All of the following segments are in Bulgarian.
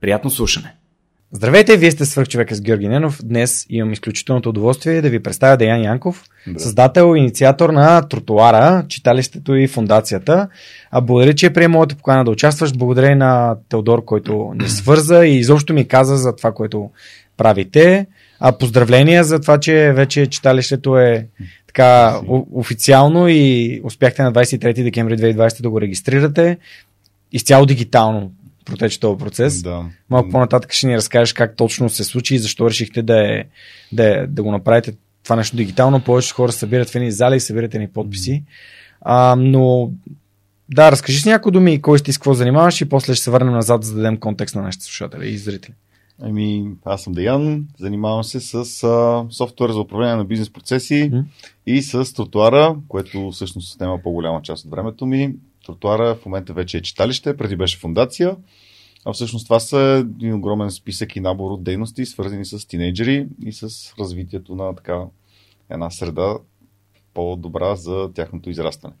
Приятно слушане! Здравейте, вие сте свърхчовека с Георги Ненов. Днес имам изключителното удоволствие да ви представя Деян Янков, да. създател и инициатор на Тротуара, читалището и фундацията. А благодаря, че е приема моята покана да участваш. Благодаря на Теодор, който ни свърза и изобщо ми каза за това, което правите. А поздравления за това, че вече читалището е така официално и успяхте на 23 декември 2020 да го регистрирате. Изцяло дигитално протече този процес. Да. Малко по-нататък ще ни разкажеш как точно се случи и защо решихте да, е, да, е, да го направите това нещо дигитално. Повече хора събират в едни зали и събирате ни подписи. А, но да, разкажи си някои думи, кой сте и с какво занимаваш и после ще се върнем назад, за да дадем контекст на нашите слушатели и зрители. Ами, аз съм Деян, занимавам се с а, софтуер за управление на бизнес процеси mm. и с тротуара, което всъщност отнема по-голяма част от времето ми. Тротуара в момента вече е читалище, преди беше фундация. А всъщност това са един огромен списък и набор от дейности, свързани с тинейджери и с развитието на така една среда по-добра за тяхното израстване.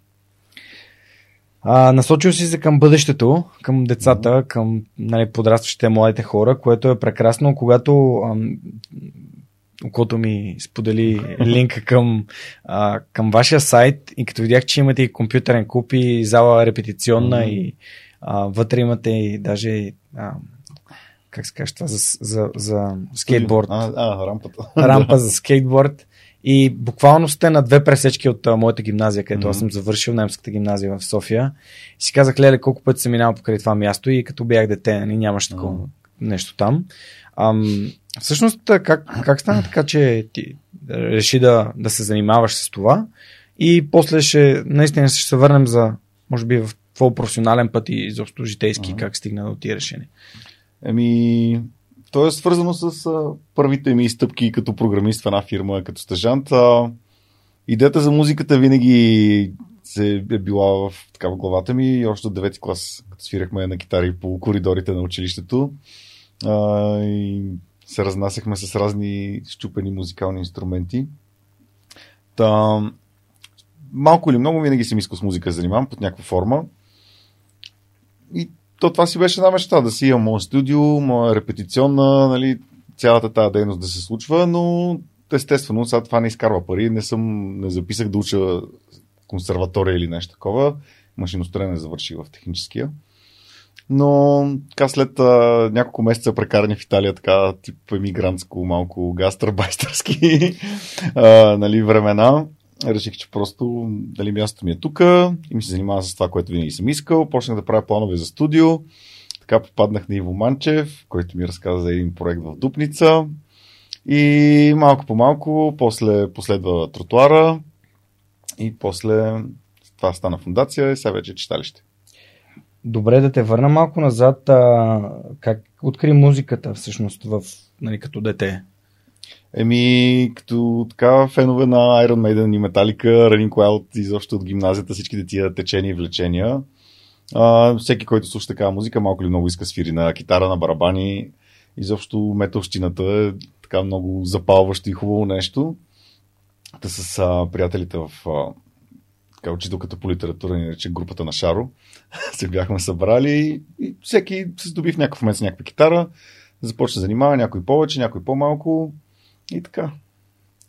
А, насочил си се към бъдещето, към децата, към нали, подрастващите младите хора, което е прекрасно, когато ам, окото ми сподели линка към, а, към вашия сайт и като видях, че имате и компютърен куп и зала репетиционна mm-hmm. и а, вътре имате и даже а, как се каже това, за, за, за скейтборд. А, а, рампата. Рампа за скейтборд. И буквално сте на две пресечки от а, моята гимназия, където mm-hmm. аз съм завършил немската гимназия в София. И си казах, леле, колко пъти съм минал покрай това място и като бях дете, нали, нямаше такова mm-hmm. нещо там. Ам, всъщност, как, как стана така, че ти реши да, да се занимаваш с това и после ще, наистина ще се върнем за, може би, в твой професионален път и изобщо житейски, uh-huh. как стигна до тия решения? Еми, то е свързано с а, първите ми стъпки като програмист в една фирма, като стъжант. А, идеята за музиката винаги се е била в, така, в главата ми и още от 9 клас, като свирахме на китари по коридорите на училището. А, и се разнасяхме с разни щупени музикални инструменти. Та, малко или много винаги съм искал с музика занимавам под някаква форма. И то това си беше една мечта, да си имам моят студио, моя репетиционна, нали, цялата тази дейност да се случва, но естествено, сега това не изкарва пари. Не съм, не записах да уча консерватория или нещо такова. Машиностроене завърших в техническия. Но така след а, няколко месеца прекарани в Италия, така тип емигрантско, малко гастърбайстърски нали, времена, реших, че просто дали мястото ми е тук и ми се занимавам с това, което винаги съм искал. Почнах да правя планове за студио. Така попаднах на Иво Манчев, който ми разказа за един проект в Дупница. И малко по малко, после последва тротуара и после това стана фундация и сега вече е читалище. Добре да те върна малко назад. А, как откри музиката всъщност в, нали, като дете? Еми, като така фенове на Iron Maiden и Metallica, Running Wild, изобщо от гимназията, всичките тия течения и влечения. А, всеки, който слуша такава музика, малко ли много иска свири на китара, на барабани. Изобщо металщината е така много запалващо и хубаво нещо. Та с а, приятелите в а, така, учителката по литература ни рече групата на Шаро. се бяхме събрали и всеки се здоби в някакъв момент с някаква китара. Започна да занимава някой повече, някой по-малко и така.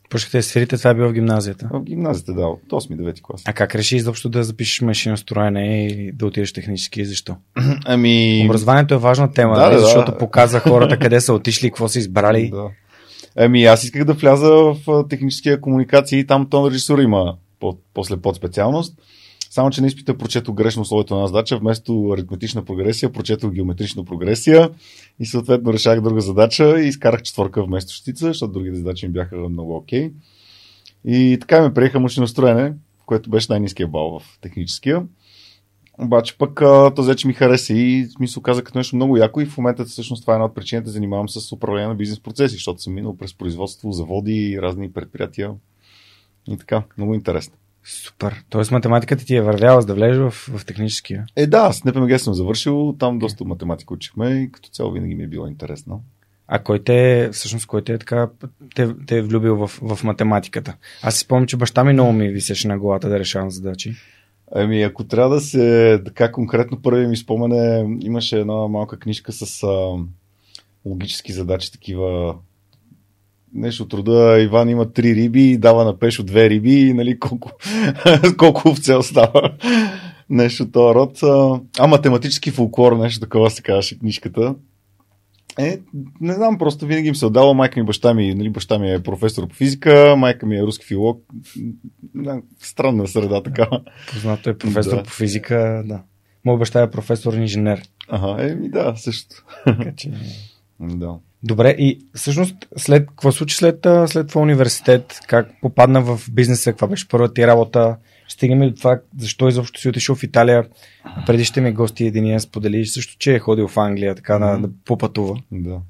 Почнахте да свирите, това е било в гимназията? В гимназията, да, от 8-9 клас. А как реши изобщо да запишеш машиностроене и да отидеш технически? Защо? Ами... Образованието е важна тема, Да, да, да, защото да. показва хората къде са отишли, какво са избрали. Да. Ами аз исках да вляза в техническия комуникации и там тон режисура има по- после подспециалност. Само, че на изпита прочетох грешно условието на задача, вместо аритметична прогресия, прочетох геометрична прогресия и съответно решах друга задача и изкарах четворка вместо щица, защото другите задачи ми бяха много окей. И така ме приеха машиностроене, което беше най-низкия бал в техническия. Обаче пък а, то вече ми хареса и смисъл каза като нещо много яко и в момента всъщност това е една от причините да занимавам с управление на бизнес процеси, защото съм минал през производство, заводи, разни предприятия и така. Много интересно. Супер. Тоест математиката ти е вървяла за да влезеш в, в техническия. Е, да, с НПМГ съм завършил, там доста математика учихме и като цяло винаги ми е било интересно. А кой те, всъщност, кой те е така, те, те е влюбил в, в математиката? Аз си спомням, че баща ми много ми висеше на главата да решавам задачи. Ами, ако трябва да се така конкретно първи ми спомене, имаше една малка книжка с а, логически задачи, такива нещо от рода Иван има три риби и дава на Пешо две риби и нали колко, колко овце остава. Нещо този род. А, математически фолклор, нещо такова се казваше книжката. Е, не знам, просто винаги им се отдава. Майка ми, баща ми, нали, баща ми е професор по физика, майка ми е руски филолог. Странна среда така. Познато е професор Да. по физика, да. Моят баща е професор инженер. Ага, еми да, също. Така че... Да. Добре, и всъщност след, какво случи след, след това университет? Как попадна в бизнеса? Каква беше първата ти работа? Стигаме до това, защо изобщо си отишъл в Италия. Преди ще ми гости единия сподели също, че е ходил в Англия, така да, да попътува. Да.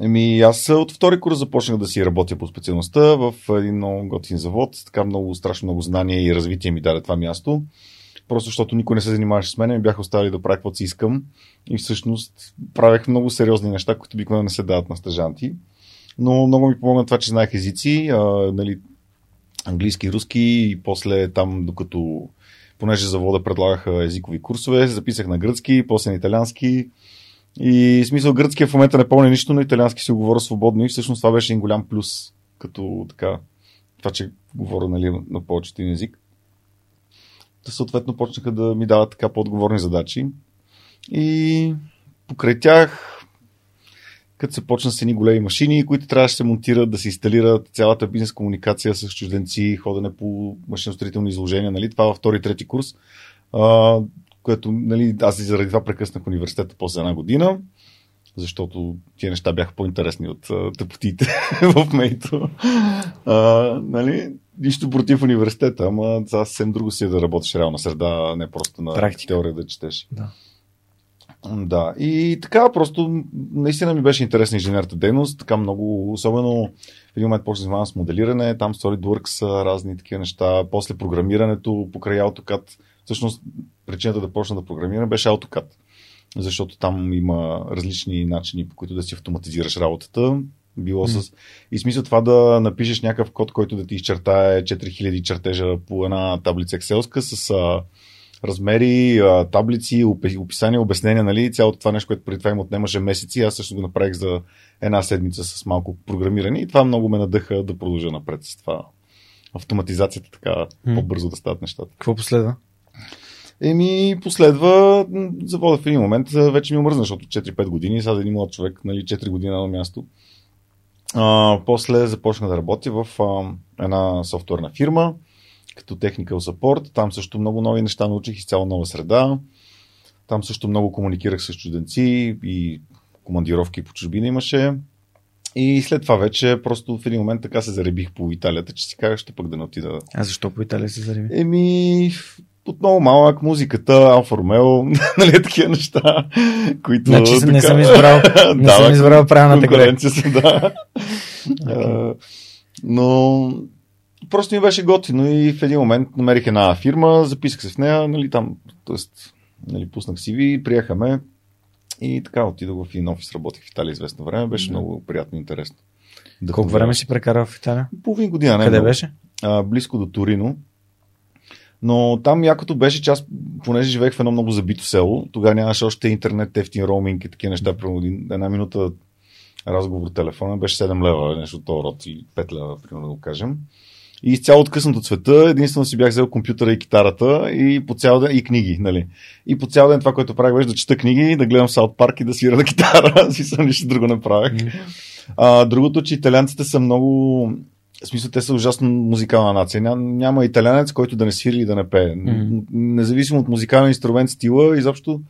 Еми, аз от втори курс започнах да си работя по специалността в един много готин завод. Така много, страшно много знания и развитие ми даде това място. Просто защото никой не се занимаваше с мен, ми бяха оставили да правя каквото си искам. И всъщност правех много сериозни неща, които обикновено не се дават на стъжанти. Но много ми помогна това, че знаех езици, а, нали, английски, руски и после там, докато понеже завода предлагаха езикови курсове, записах на гръцки, после на италиански. И смисъл гръцкия в момента не помня нищо, но италиански си говоря свободно и всъщност това беше един голям плюс, като така, това, че говоря нали, на повечето език. Съответно почнаха да ми дават така по-отговорни задачи. И покрай тях, като се почна с едни големи машини, които трябваше да се монтират, да се инсталират цялата бизнес комуникация с чужденци, ходене по машиностроителни изложения, нали? това във втори и трети курс, а, което нали, аз и заради това прекъснах университета после една година, защото тия неща бяха по-интересни от а, тъпотиите в мейто. А, нали? Нищо против университета, ама това съвсем друго си е да работиш реална среда, не просто на Практика. теория да четеш. Да. Да, и така просто наистина ми беше интересна инженерната дейност, така много, особено в един момент почнах да занимавам с моделиране, там SolidWorks, разни такива неща, после програмирането покрай AutoCAD. Всъщност причината да почна да програмирам беше AutoCAD, защото там има различни начини, по които да си автоматизираш работата. Било с... И смисъл това да напишеш някакъв код, който да ти изчертае 4000 чертежа по една таблица Excel с а, размери, таблици, описания, обяснения, нали, цялото това нещо, което преди това им отнемаше месеци, аз също го направих за една седмица с малко програмиране и това много ме надъха да продължа напред с това. Автоматизацията така mm. по-бързо да стават нещата. Какво последва? Еми, последва, завода в един момент, вече ми омръзна, защото 4-5 години, сега да един млад човек, нали, 4 години на място. А, после започна да работя в а, една софтуерна фирма, като technical support. Там също много нови неща научих, изцяло нова среда. Там също много комуникирах с чужденци и командировки по чужбина имаше. И след това вече просто в един момент така се заребих по Италията, че си казах, ще пък да не отида. А защо по Италия се зареби? Еми, отново малък, музиката, Алфа Ромео, нали, такива неща, които... Значи така... не съм избрал, не да, съм избрал правилната конкуренция са, да. okay. но просто ми беше готино и в един момент намерих една фирма, записах се в нея, нали, там, т.е. Нали, пуснах ви, приехаме и така отидох в един офис, работих в Италия известно време, беше да. много приятно и интересно. Колко време си прекарал в Италия? Половин година. Не Къде много. беше? А, близко до Торино. Но там якото беше, че аз, понеже живеех в едно много забито село, тогава нямаше още интернет, ефтин роуминг и такива неща. Примерно една минута разговор телефона беше 7 лева, нещо от този род, или 5 лева, примерно да го кажем. И изцяло откъснат от света, единствено си бях взел компютъра и китарата и по цял ден и книги, нали. И по цял ден това, което правих беше да чета книги, да гледам Саут Парк и да свира на китара. си съм нищо друго не правих. Mm. А, другото, че италианците са много в смисъл, те са ужасно музикална нация. Ням, няма италянец, който да не свири и да не пее. Mm-hmm. Независимо от музикален инструмент, стила, изобщо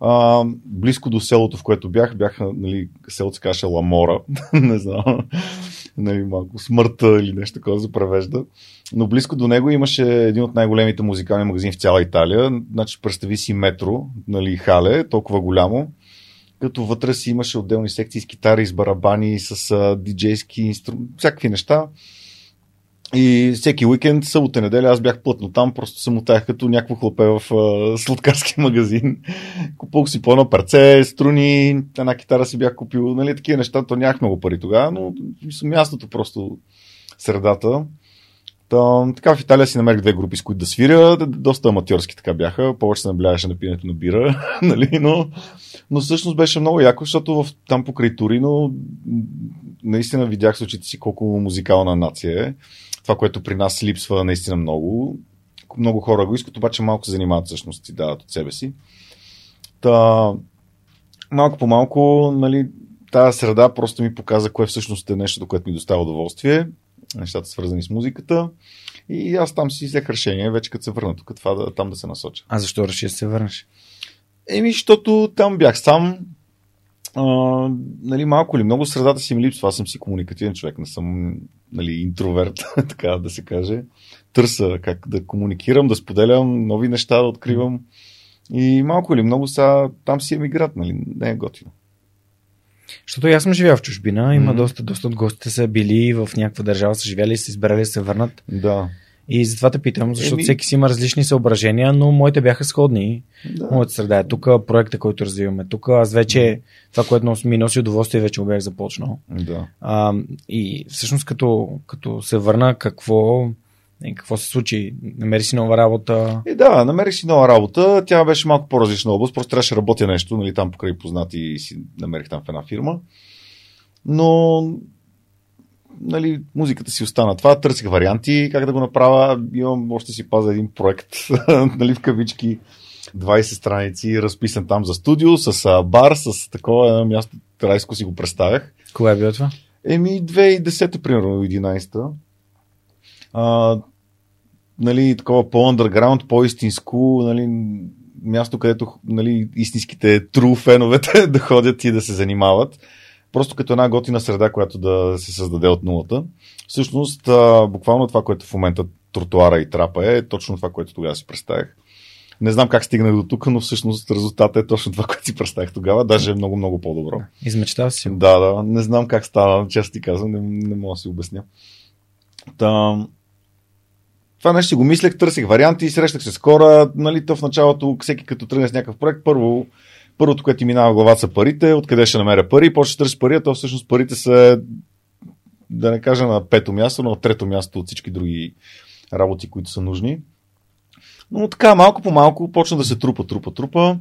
а, близко до селото, в което бях, бяха, нали, селото се каже Ламора, не знам, нали, малко смъртта или нещо такова за превежда. Но близко до него имаше един от най-големите музикални магазини в цяла Италия. Значи, представи си метро, нали, хале, толкова голямо като вътре си имаше отделни секции с китари, с барабани, с а, диджейски инструменти, всякакви неща. И всеки уикенд, събота неделя, аз бях плътно там, просто се мутаях като някакво хлопе в а, сладкарски магазин. Купувах си по едно парце, струни, една китара си бях купил, нали, такива неща, то нямах много пари тогава, но мястото просто средата. Та, така в Италия си намерих две групи, с които да свиря. Доста аматьорски така бяха. Повече се набляваше на пиенето на бира. нали? но, но всъщност беше много яко, защото в, там покрай Торино наистина видях с очите си колко музикална нация е. Това, което при нас липсва наистина много. Много хора го искат, обаче малко се занимават всъщност и дават от себе си. Та, малко по малко, нали, тази среда просто ми показа кое всъщност е нещо, което ми доставя удоволствие нещата свързани с музиката. И аз там си взех решение, вече като се върна тук, това да, там да се насоча. А защо реши да се върнеш? Еми, защото там бях сам. А, нали, малко или много средата си ми липсва. Аз съм си комуникативен човек, не съм нали, интроверт, така да се каже. Търса как да комуникирам, да споделям нови неща, да откривам. И малко или много са, там си емиграт, нали, не е готино. Защото аз съм живял в чужбина, има mm-hmm. доста, доста от гостите са били в някаква държава, са живяли, са избирали да се върнат. Да. И затова те питам, защото Еми... всеки си има различни съображения, но моите бяха сходни. Да. Моята среда е тук, проекта, който развиваме тук. Аз вече това, което ми носи удоволствие, вече го бях започнал. Да. А, и всъщност като, като се върна, какво, и какво се случи? Намери си нова работа? И да, намерих си нова работа. Тя беше малко по-различна област. Просто трябваше да работя нещо, нали, там покрай познати и си намерих там в една фирма. Но нали, музиката си остана това. Търсих варианти как да го направя. Имам още си паза един проект, нали, в кавички. 20 страници, разписан там за студио, с бар, с такова място, райско си го представях. Кога е било това? Еми, 2010 примерно, 11 а, нали, такова по-underground, по-истинско, нали, място, където нали, истинските тру феновете да ходят и да се занимават. Просто като една готина среда, която да се създаде от нулата. Всъщност, а, буквално това, което в момента тротуара и трапа е, е точно това, което тогава си представях. Не знам как стигнах до тук, но всъщност резултатът е точно това, което си представях тогава. Даже е много, много по-добро. Измечтава си. Да, да. Не знам как става, често ти казвам, не, не мога да си обясня. Та, това нещо си го мислех, търсих варианти, срещах се с хора, нали, то в началото, всеки като тръгне с някакъв проект, първо, първото, което ти минава в главата са парите, откъде ще намеря пари, почва да търси пари, а то всъщност парите са, да не кажа на пето място, но на трето място от всички други работи, които са нужни. Но така, малко по малко почна да се трупа, трупа, трупа.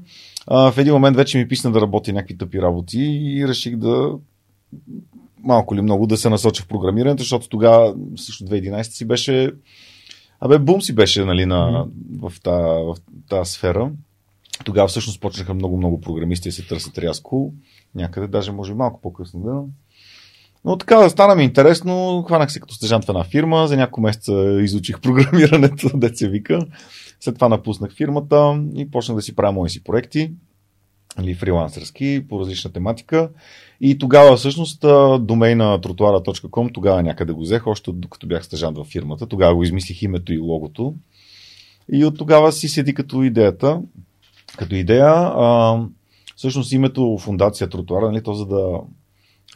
А, в един момент вече ми писна да работи някакви тъпи работи и реших да малко ли много да се насоча в програмирането, защото тогава, също 2011 си беше Абе, бум си беше нали, на, mm-hmm. в, тази, в тази сфера. Тогава всъщност почнаха много-много програмисти да се търсят рязко. Някъде, даже може малко по-късно да. Но така, стана ми интересно. Хванах се като стъжант в една фирма. За няколко месеца изучих програмирането, деца вика. След това напуснах фирмата и почнах да си правя мои си проекти. Или фрилансърски, по различна тематика. И тогава всъщност домейна тротуара.com тогава някъде го взех, още докато бях стъжант във фирмата. Тогава го измислих името и логото. И от тогава си седи като идеята. Като идея, а, всъщност името фундация Тротуара, нали, то за да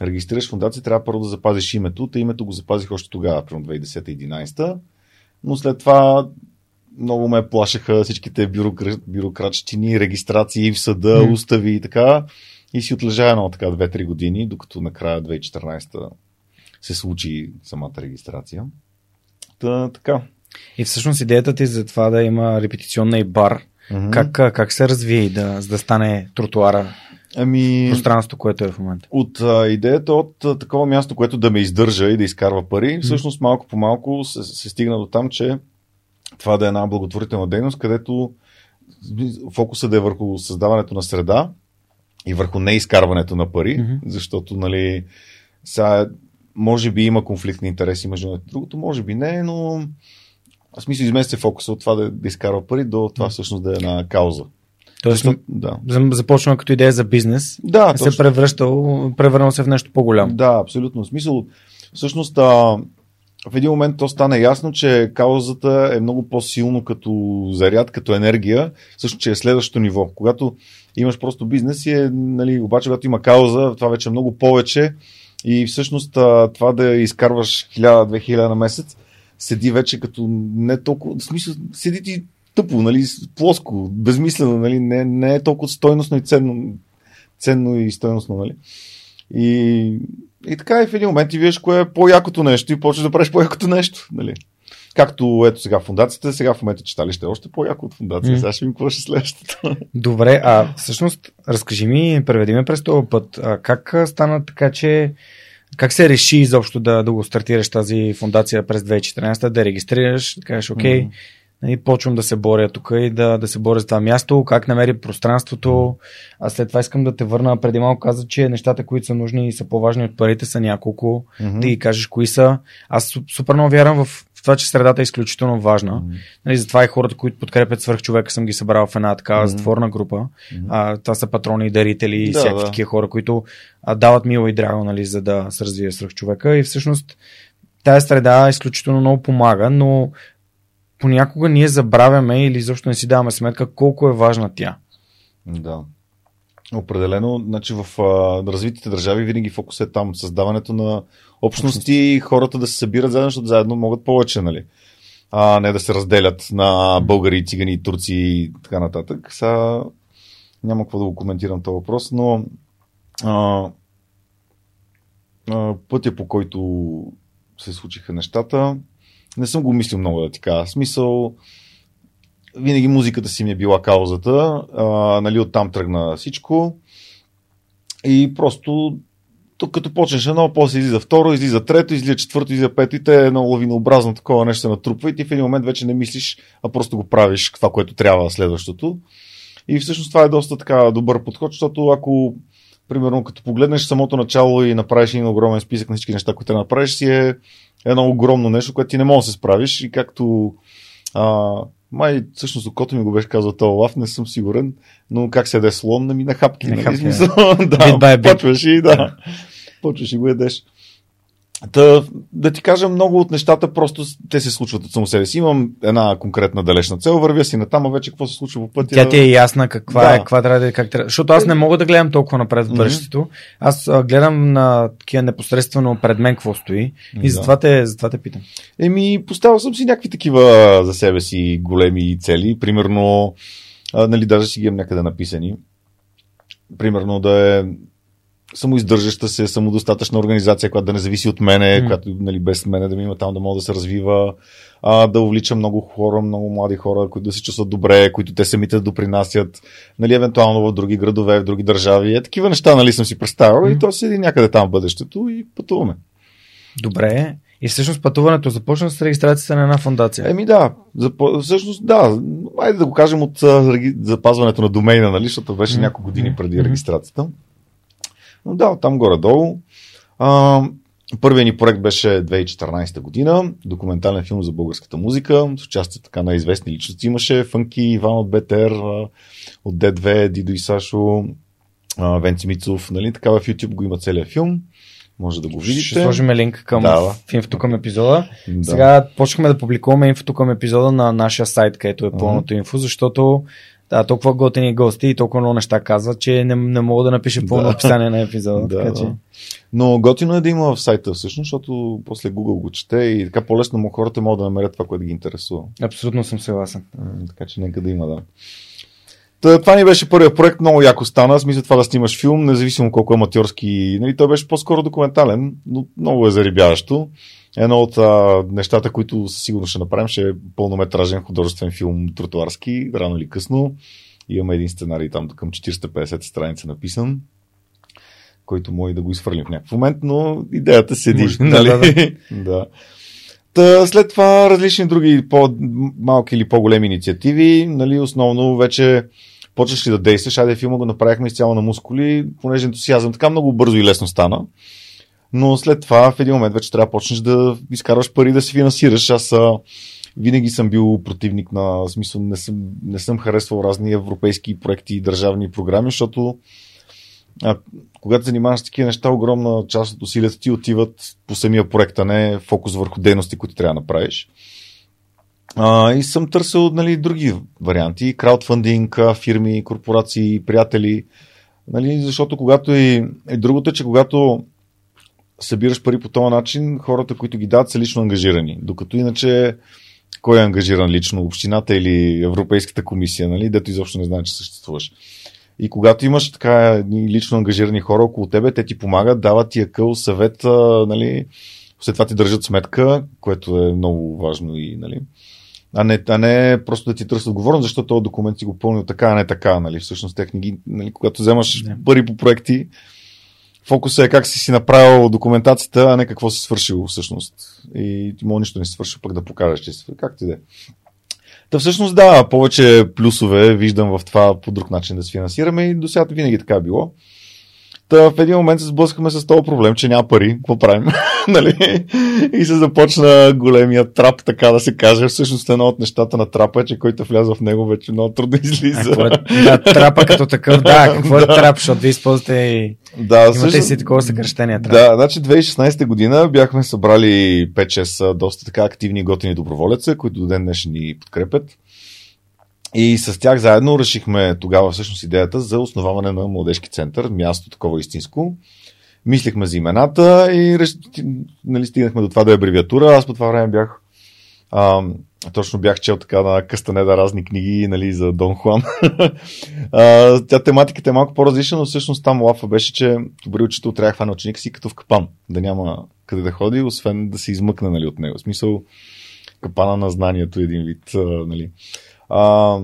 регистрираш фундация, трябва първо да запазиш името. Та името го запазих още тогава, примерно 2010-2011. Но след това много ме плашаха всичките бюрокра... бюрократщини, регистрации в съда, mm. устави и така. И си отлежа едно така 2-3 години, докато накрая 2014 се случи самата регистрация. Та, така. И всъщност идеята ти за това да има репетиционна и бар, mm-hmm. как, как се развие и да, да стане тротуара Ами, пространството, което е в момента? От а, идеята от а, такова място, което да ме издържа и да изкарва пари, всъщност малко по малко се, се стигна до там, че това да е една благотворителна дейност, където фокусът да е върху създаването на среда и върху неизкарването на пари, mm-hmm. защото, нали, сега, може би има конфликт на интереси между другото, може би не, но в смисъл измести фокуса от това да, да изкарва пари до това всъщност да е една кауза. Тоест, Защо, да. започна като идея за бизнес, да, се превръщал, превърнал се в нещо по-голямо. Да, абсолютно. В смисъл, всъщност, а, в един момент то стана ясно, че каузата е много по-силно като заряд, като енергия, също, че е следващото ниво. Когато имаш просто бизнес и е, нали, обаче когато има кауза, това вече е много повече и всъщност това да изкарваш 1000-2000 на месец, седи вече като не толкова, в смисъл, седи ти тъпо, нали, плоско, безмислено, нали, не, не е толкова стойностно и ценно, ценно и стойностно, нали. И, и така и в един момент ти виждаш кое е по-якото нещо и почваш да правиш по-якото нещо, нали. Както ето сега фундацията, сега в момента читалище е още по-яко от фундация. Mm. Сега ще ми какво ще следващото. Добре, а всъщност разкажи ми, преведи ме през този път. А, как стана така, че как се реши изобщо да, да го стартираш тази фундация през 2014, да регистрираш, да кажеш, окей, mm и почвам да се боря тук и да, да се боря за това място, как намери пространството. А след това искам да те върна. Преди малко каза, че нещата, които са нужни и са по-важни от парите, са няколко. Mm-hmm. Да ги кажеш кои са. Аз супер много вярвам в това, че средата е изключително важна. Mm-hmm. Нали, затова и хората, които подкрепят свърх човека, съм ги събрал в една такава mm-hmm. затворна група. Mm-hmm. А, това са патрони, дарители и да, всякакви да. такива хора, които а, дават мило и драго, нали, за да се развие свърх човека. И всъщност тази среда изключително много помага, но понякога ние забравяме или изобщо не си даваме сметка колко е важна тя. Да. Определено, значи в а, развитите държави винаги фокус е там. Създаването на общности и хората да се събират заедно, защото заедно могат повече, нали? А не да се разделят на българи, цигани, турци и така нататък. Сега няма какво да го коментирам този въпрос, но а, а, пътя по който се случиха нещата, не съм го мислил много да ти кажа. Смисъл, винаги музиката си ми е била каузата, а, нали, оттам тръгна всичко. И просто тук като почнеш едно, после излиза второ, излиза трето, излиза четвърто, излиза пето и те е едно лавинообразно такова нещо натрупва и ти в един момент вече не мислиш, а просто го правиш това, което трябва следващото. И всъщност това е доста така добър подход, защото ако примерно като погледнеш самото начало и направиш един огромен списък на всички неща, които направиш, си е едно огромно нещо, което ти не можеш да се справиш и както а, май всъщност окото ми го беше казал този лав, не съм сигурен, но как се яде слон, на ми на хапки. Не нали? хапки, да, почваш и да, почваш и го ядеш. Та, да ти кажа, много от нещата просто те се случват от само себе си. Имам една конкретна далечна цел, вървя си на там, а вече какво се случва по пътя. Тя ти е ясна каква да. е, каква трябва да е, как трябва. Защото аз не мога да гледам толкова напред в бъдещето. Mm-hmm. Аз а, гледам на такива непосредствено пред мен какво стои и да. затова, те, затова те питам. Еми, поставил съм си някакви такива за себе си големи цели. Примерно, а, нали, даже си ги имам някъде написани. Примерно да е самоиздържаща се, самодостатъчна организация, която да не зависи от мене, mm. която нали, без мене да ми има там да мога да се развива, а, да увлича много хора, много млади хора, които да се чувстват добре, които те самите да допринасят, нали, евентуално в други градове, в други държави. Е, такива неща нали, съм си представил М. и то седи някъде там в бъдещето и пътуваме. Добре. И всъщност пътуването започна с регистрацията на една фундация. Еми да, запо... всъщност да, айде да го кажем от запазването на домейна, нали, защото беше няколко години преди регистрацията. Но да, там горе-долу. А, първият ни проект беше 2014 година, документален филм за българската музика, с участие така на известни личности. Имаше Фънки, Иван от БТР, от Д2, Дидо и Сашо, Венци Мицов, нали, така в YouTube го има целият филм. Може да го видите. Ще сложим линк към Да, в инфото към епизода. Да. Сега почнахме да публикуваме инфото към епизода на нашия сайт, където е пълното инфо, защото да, толкова готини гости и толкова много неща казват, че не, не мога да напиша пълно Да. описание на епизода. Да, така, че... да. Но готино е да има в сайта всъщност, защото после Google го чете и така по-лесно му хората могат да намерят това, което ги интересува. Абсолютно съм съгласен. Така че нека да има, да. Та, това ни беше първият проект, много яко стана. Мисля това да снимаш филм, независимо колко аматьорски. Нали, той беше по-скоро документален, но много е зарибяващо. Едно от а, нещата, които със сигурност ще направим, ще е пълнометражен художествен филм тротуарски, рано или късно. Имаме един сценарий там към 450 страница написан, който може да го изфърлим в някакъв момент, но идеята седи. Може, да, нали? да, да. Та, след това различни други по-малки или по-големи инициативи, нали, основно вече почваш ли да действаш, айде филма го направихме изцяло на мускули, понеже ентусиазъм така много бързо и лесно стана. Но след това в един момент вече трябва да почнеш да изкарваш пари да се финансираш. Аз а, винаги съм бил противник на смисъл, не съм, не съм харесвал разни европейски проекти и държавни програми, защото а, когато занимаваш с такива неща, огромна част от усилията ти отиват по самия проект, а не фокус върху дейности, които трябва да направиш. А, и съм търсил нали, други варианти, краудфандинг, фирми, корпорации, приятели, нали, защото когато и, и другото е, че когато събираш пари по този начин, хората, които ги дадат, са лично ангажирани. Докато иначе кой е ангажиран лично? Общината или Европейската комисия, нали? дето изобщо не знае, че съществуваш. И когато имаш така лично ангажирани хора около тебе, те ти помагат, дават ти акъл, съвет, нали? след това ти държат сметка, което е много важно и, нали? А не, а не просто да ти търсят отговорност, защото този документ си го пълнил така, а не така. Нали? Всъщност те книги, нали? когато вземаш Не. пари по проекти, фокусът е как си си направил документацията, а не какво си свършил всъщност. И ти нищо не си пък да покажеш, че си как ти да е. Та всъщност да, повече плюсове виждам в това по друг начин да се финансираме и до сега винаги така е било. Та в един момент се сблъскахме с този проблем, че няма пари. Какво правим? нали? И се започна големия трап, така да се каже. Всъщност едно от нещата на трапа е, че който вляза в него вече много трудно излиза. е, да, трапа като такъв, да, какво е Да. трап, защото вие използвате и да, имате всъщност- си такова съкръщение трап. Да, значи 2016 година бяхме събрали 5-6 доста така активни и готини доброволеца, които до ден днешен ни подкрепят. И с тях заедно решихме тогава всъщност идеята за основаване на младежки център, място такова истинско. Мислихме за имената и нали, стигнахме до това да е абревиатура. Аз по това време бях а, точно бях чел така на Кастанеда разни книги нали, за Дон Хуан. а, тя тематиката е малко по-различна, но всъщност там лафа беше, че добри учител трябва да хване ученика си като в капан. Да няма къде да ходи, освен да се измъкне нали, от него. В смисъл капана на знанието е един вид. А, нали. А,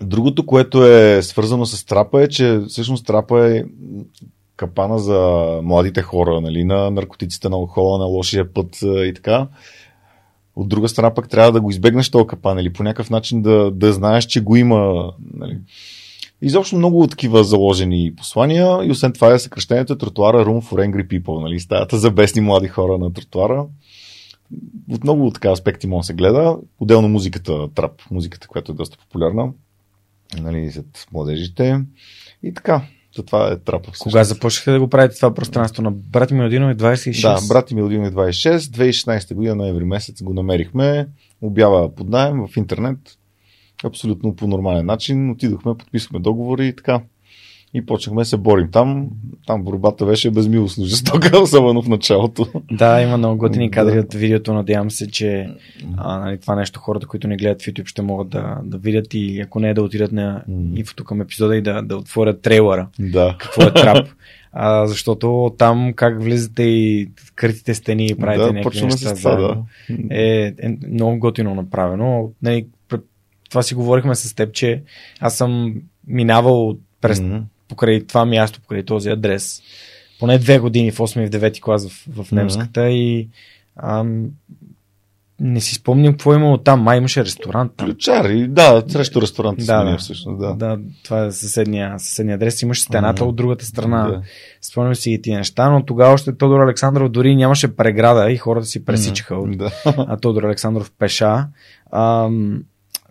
другото, което е свързано с трапа е, че всъщност трапа е капана за младите хора, нали, на наркотиците, на алкохола, на лошия път и така. От друга страна пък трябва да го избегнеш този капан или по някакъв начин да, да знаеш, че го има. Нали. Изобщо много такива заложени послания и освен това е съкръщението тротуара Room for Angry People, нали, стаята за бесни млади хора на тротуара. От много така аспекти може да се гледа. Отделно музиката, трап, музиката, която е доста популярна нали, сред младежите. И така, за това е трапа. Кога започнахте да го правите това пространство? На брат ми Милодинов е 26. Да, брат и Милодин е 26. 2016 година, ноември месец го намерихме. Обява под найем в интернет. Абсолютно по нормален начин. Отидохме, подписахме договори и така. И почнахме да се борим там. Там борбата беше безмилостно жестока, особено в началото. Да, има много готини кадри Да. от видеото. Надявам се, че а, нали, това нещо хората, които не гледат в YouTube, ще могат да, да видят и ако не да отидат на инфото към епизода и да, да отворят трейлера. Да. Какво е трап? А, защото там как влизате и критите стени и правите да, някакви неща това, да. е, е много готино направено. Нали, това си говорихме с теб, че аз съм минавал през, Мгм. Покрай това място, покрай този адрес, поне две години в 8 и в 9 клас в, в немската и ам, не си спомням какво е имало там. Май имаше ресторант там. Ключари, да, срещу ресторанта Да, да, да. всъщност, да. Да, това е съседния, съседния адрес. Имаше стената Мгм. от другата страна. Да. Спомням си и тия неща, но тогава още Тодор Александров дори нямаше преграда и хората си пресичаха от Да. а Тодор Александров пеша. Ам,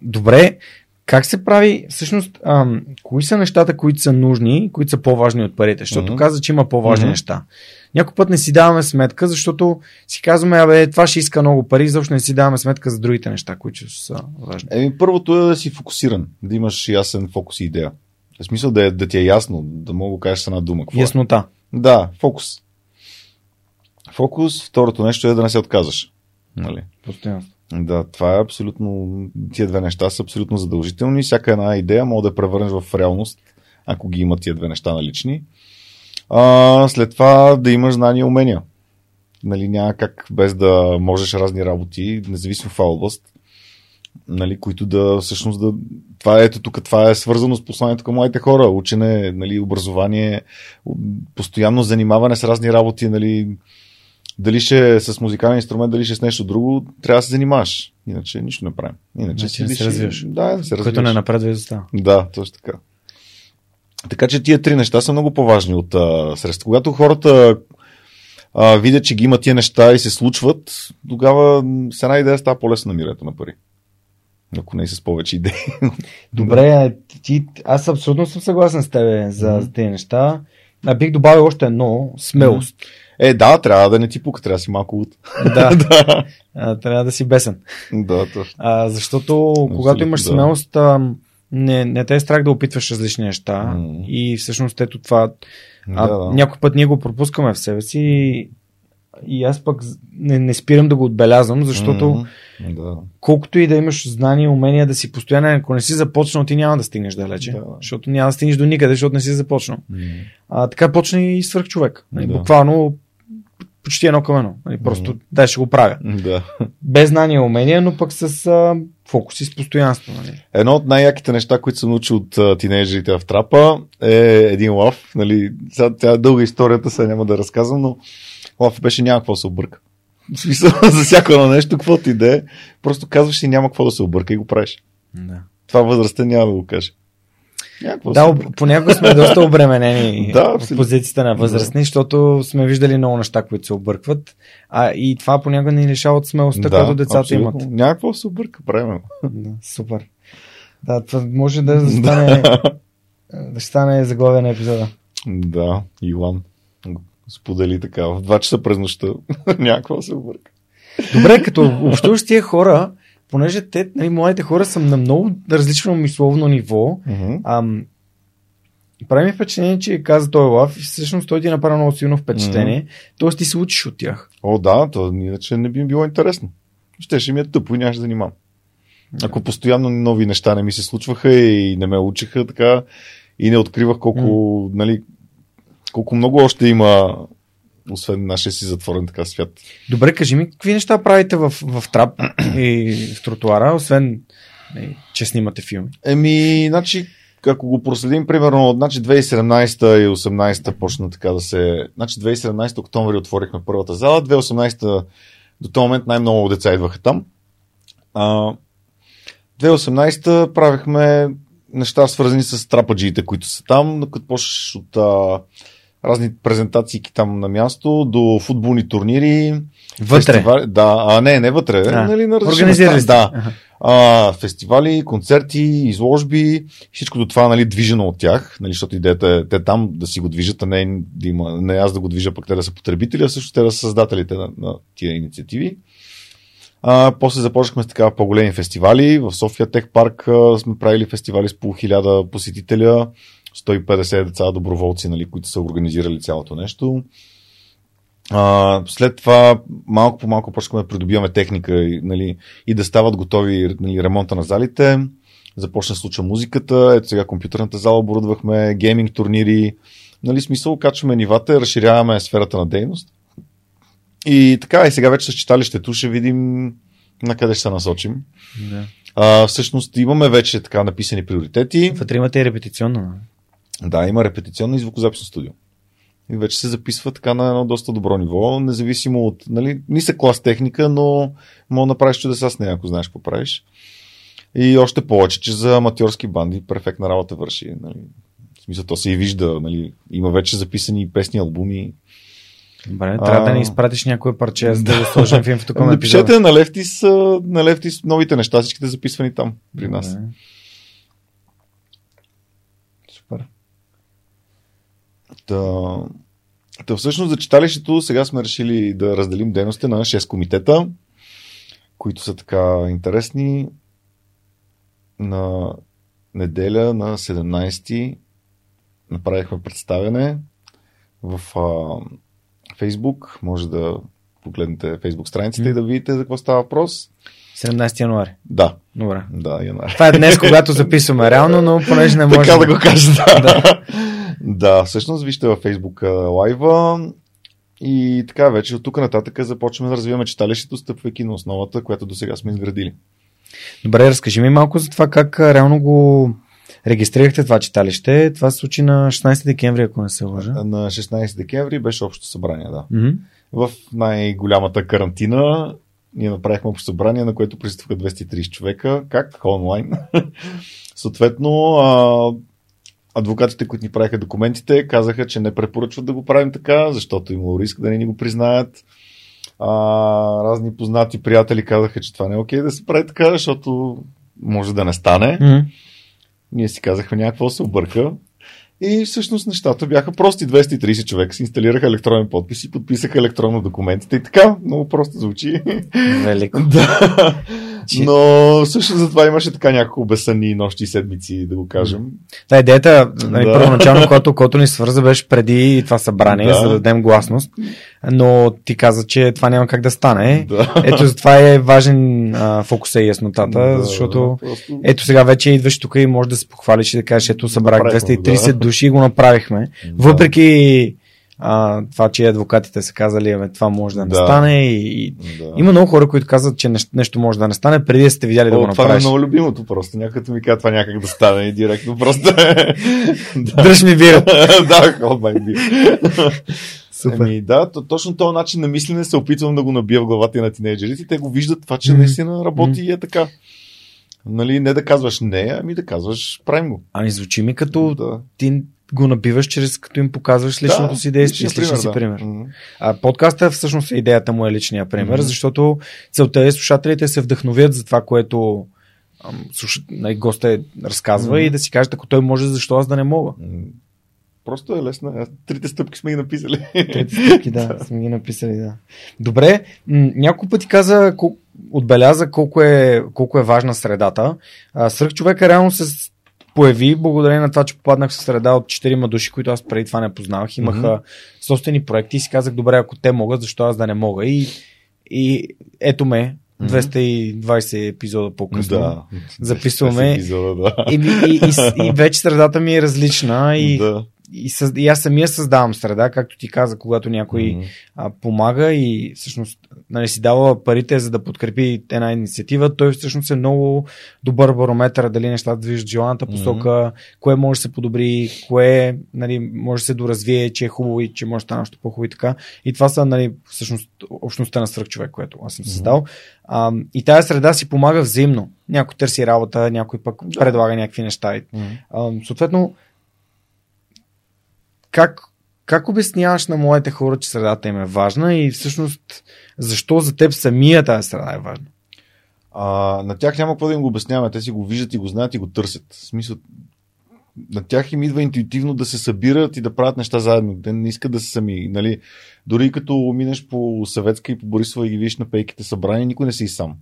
добре, как се прави, всъщност, ам, кои са нещата, които са нужни, които са по-важни от парите? Защото Мгм. каза, че има по-важни Мгм. неща. Някой път не си даваме сметка, защото си казваме, абе, това ще иска много пари, защо не си даваме сметка за другите неща, които са важни. Еми, първото е да си фокусиран, да имаш ясен фокус и идея. В смисъл да, е, да ти е ясно, да мога да кажеш с една дума. Какво е. Яснота. Да, фокус. Фокус. Второто нещо е да не се отказваш. Нали? Постоянно. Да, това е абсолютно. Тия две неща са абсолютно задължителни. Всяка една идея може да превърнеш в реалност, ако ги има тия две неща налични. А, след това да имаш знания и умения. Нали, няма как без да можеш разни работи, независимо в област, нали, които да всъщност да... Това ето тук, това е свързано с посланието към младите хора. Учене, нали, образование, постоянно занимаване с разни работи, нали, дали ще е с музикален инструмент, дали ще е с нещо друго, трябва да се занимаваш. Иначе нищо не правим. Иначе Значи не се развиваш. Да, да се Което развиваш. не напредва и застава. Да, точно така. Така че тия три неща са много по-важни от а, средства. Когато хората а, видят, че ги има тия неща и се случват, тогава с една идея става по-лесно намирането на пари. Ако не и с повече идеи. Добре, ти, аз абсолютно съм съгласен с тебе за, Мгм. за тези неща. А бих добавил още едно смелост. Е, да, трябва да не ти пука, трябва да си малко от. Да, а, трябва да си бесен. да, точно. А, защото когато имаш да. смелост, а, не, не те е страх да опитваш различни неща. М. И всъщност ето това. А, Да, да. Някой път ние го пропускаме в себе си. И, и аз пък не, не спирам да го отбелязвам, защото М, Да. колкото и да имаш знания и умения да си постоянен, ако не си започнал, ти няма да стигнеш далече. Да. Защото няма да стигнеш до никъде, защото не си започнал. М. А, така почна и свърх човек. Да. Буквално почти едно към едно. Нали, просто Мгм. дай ще го правя. Да. Без знания и умения, но пък с а, фокус и с постоянство. Нали. Едно от най-яките неща, които съм научил от а, тинейджерите в трапа е един лав. Нали, сега, тя е дълга историята, сега няма да разказвам, но лав беше няма какво да се обърка. В смисъл, за всяко едно нещо, каквото и да е, просто казваш и няма какво да се обърка и го правиш. Да. Това възрастта няма да го каже. Няма какво Да, обърка. понякога сме доста обременени Да, в позицията на възрастни, защото сме виждали много неща, които се объркват. А и това понякога ни лишава от смелостта, която децата абсолютно. имат. Няма какво да се обърка, правим. Да, супер. Да, това може да стане, да стане заглавие на епизода. Да, Иван сподели така в 2 часа през нощта. Да се обърка. Добре, като общуваш тия хора, понеже те, нали, младите хора са на много различно мисловно ниво, Мгм. ам, прави ми впечатление, че каза той лав и всъщност той ти направи много силно впечатление, т.е. ти се учиш от тях. О, да, то иначе не би ми било интересно. Щеше ми е тъпо и нямаше да занимавам. Ако постоянно нови неща не ми се случваха и не ме учиха така и не откривах колко, нали, колко много още има, освен нашия си затворен така свят. Добре, кажи ми, какви неща правите в, в трап и в тротуара, освен нали, че снимате филми? Еми, значи, ако го проследим, примерно, значи 2017 и 2018 почна така да се... Значи 2017 октомври отворихме първата зала, 2018 до този момент най-много деца идваха там. А, 2018 правихме неща свързани с трападжиите, които са там, но като почнеш от а, разни презентации там на място, до футболни турнири. Вътре. Фестивали, да, а не, не вътре. А, нали, на Организирали места. сте. Да а, фестивали, концерти, изложби, всичкото това нали, движено от тях, нали, защото идеята е те там да си го движат, а не, да има, не аз да го движа, пък те да са потребители, а също те да са създателите на, на тия инициативи. А, после започнахме с така по-големи фестивали. В София Тех парк а, сме правили фестивали с по 1000 посетителя, 150 деца доброволци, нали, които са организирали цялото нещо. А, след това малко по малко почнахме да придобиваме техника и, нали, и да стават готови нали, ремонта на залите. Започна да случва музиката. Ето сега компютърната зала оборудвахме, гейминг турнири, Нали, смисъл, качваме нивата, разширяваме сферата на дейност. И така, и сега вече с читалището ще видим на къде ще се насочим. Да. А, всъщност имаме вече така написани приоритети. Вътре имате и репетиционно. Да, има репетиционно и звукозаписно студио. И вече се записва така на едно доста добро ниво, независимо от нали, нисък клас техника, но мога да направиш чудеса с нея, ако знаеш какво правиш. И още повече, че за аматьорски банди перфектна работа върши. Нали. В смисъл, то се и вижда. Нали. Има вече записани песни, албуми. Добре, трябва да ни изпратиш някое парче, за да го сложим в инфото Напишете на Лефтис, а, на Лефтис новите неща, всичките записвани там при нас. Добре. Супер. Та, та всъщност за читалището сега сме решили да разделим дейностите на 6 комитета, които са така интересни. На неделя на 17 направихме представяне в а, Фейсбук. Може да погледнете Фейсбук страницата и да видите за какво става въпрос. 17 януари. Да, Добре. да, януари. Това е днес, когато записваме реално, но понеже не може. Така да го кажа, да. да. да, всъщност вижте във Фейсбук лайва и така вече от тук нататък започваме да развиваме читалището, стъпвайки на основата, която до сега сме изградили. Добре, разкажи ми малко за това как реално го регистрирахте това читалище. Това се случи на 16 декември, ако не се лъжа. На 16 декември беше общо събрание, да. Мгм. В най-голямата карантина ние направихме общо събрание, на което присъстваха 230 човека. Как? Онлайн. Съответно, а, адвокатите, които ни правиха документите, казаха, че не препоръчват да го правим така, защото имало риск да не ни го признаят. А, разни познати приятели казаха, че това не е окей да се прави така, защото може да не стане. Мгм. Ние си казахме някакво се обърка. И всъщност нещата бяха прости. 230 човека си инсталираха електронен подпис и подписаха електронно документите. И така, много просто звучи. Велико. да. Но всъщност за това имаше така няколко безсънни нощи и седмици, да го кажем. Та идеята, нали, Да. първоначално, когато, когато ни свърза, беше преди това събрание, Да. за да дадем гласност. Но ти каза, че това няма как да стане. Да. Ето, затова е важен а, фокуса и яснотата, Да, защото просто- ето сега вече идваш тук и можеш да се похвалиш и да кажеш, ето събрах Направихме 230 го, да. души и го направихме. Да. Въпреки а, това, че адвокатите са казали, ами, това може да не Да. стане и, и Да. има много хора, които казват, че нещо, нещо може да не стане, преди да сте видяли да О, го това е направиш. много любимото просто. Някакъв ми казва това някак да стане и директно просто. да. Дръж ми вира. да, my beer. Супер. Еми, да, то, точно този начин на мислене се опитвам да го набия в главата на тинейджерите. Те го виждат това, че Мгм. наистина работи и е така. Нали, не да казваш не, ами да казваш правим го. Ами звучи ми като Да. ти го набиваш чрез като им показваш личното Да, си действие, личния личния си да. пример. Мгм. А подкаста всъщност идеята му е личния пример, Мгм. защото целта е слушателите се вдъхновят за това, което ам, слуш... най- госта е, разказва Мгм. и да си кажат, ако той може, защо аз да не мога. Просто е лесно. Аз Трите стъпки сме ги написали. Трите стъпки, да, сме ги написали, да. Добре, няколко пъти каза, отбеляза колко е, колко е важна средата. Сръх човека реално се появи благодарение на това, че попаднах в среда от 4 души, които аз преди това не познавах. Имаха Мгм. собствени проекти и си казах, добре, ако те могат, защо аз да не мога? И, и ето ме, Мгм. 220 епизода по-късно. Да. Записваме. Епизода, да. И, и, и, и, и вече средата ми е различна и, да. И, съз, и аз самия създавам среда, както ти каза, когато някой Мгм. а, помага и всъщност нали, си дава парите за да подкрепи една инициатива, той всъщност е много добър барометър дали нещата движат желаната посока, кое може да се подобри, кое нали, може да се доразвие, че е хубаво и че може да стане още по-хубаво и така. И това са нали, всъщност общността на свръх човек, което аз съм създал. А, и тази среда си помага взаимно. Някой търси работа, някой пък предлага някакви неща. Мгм. а, съответно, как, как обясняваш на моите хора, че средата им е важна и всъщност защо за теб самия тази среда е важна? А, на тях няма какво да им го обясняваме. Те си го виждат и го знаят и го търсят. В смисъл, на тях им идва интуитивно да се събират и да правят неща заедно. Те не искат да са сами. Нали? Дори като минеш по Съветска и по Борисова и ги видиш на пейките събрани, никой не си сам.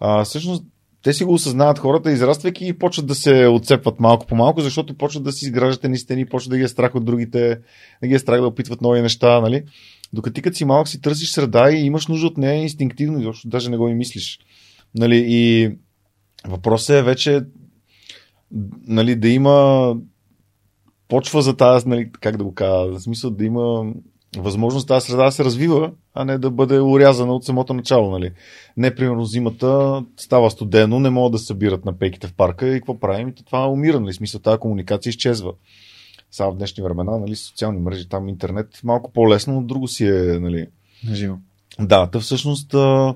А, всъщност, те си го осъзнават хората, израствайки и почват да се отцепват малко по малко, защото почват да си изграждат едни стени, почват да ги е страх от другите, да ги е страх да опитват нови неща, нали? Докато ти като си малък си търсиш среда и имаш нужда от нея инстинктивно, защото даже не го и мислиш. Нали, и въпросът е вече нали, да има почва за тази, нали, как да го кажа, в смисъл да има възможност тази среда да се развива, а не да бъде урязана от самото начало. Нали. Не, примерно, зимата става студено, не могат да се събират на пейките в парка и какво правим? И това умира, нали, смисъл, тази комуникация изчезва. Сега в днешни времена, нали, социални мрежи, там интернет малко по-лесно, но друго си е, нали. Живо. Да, да всъщност а,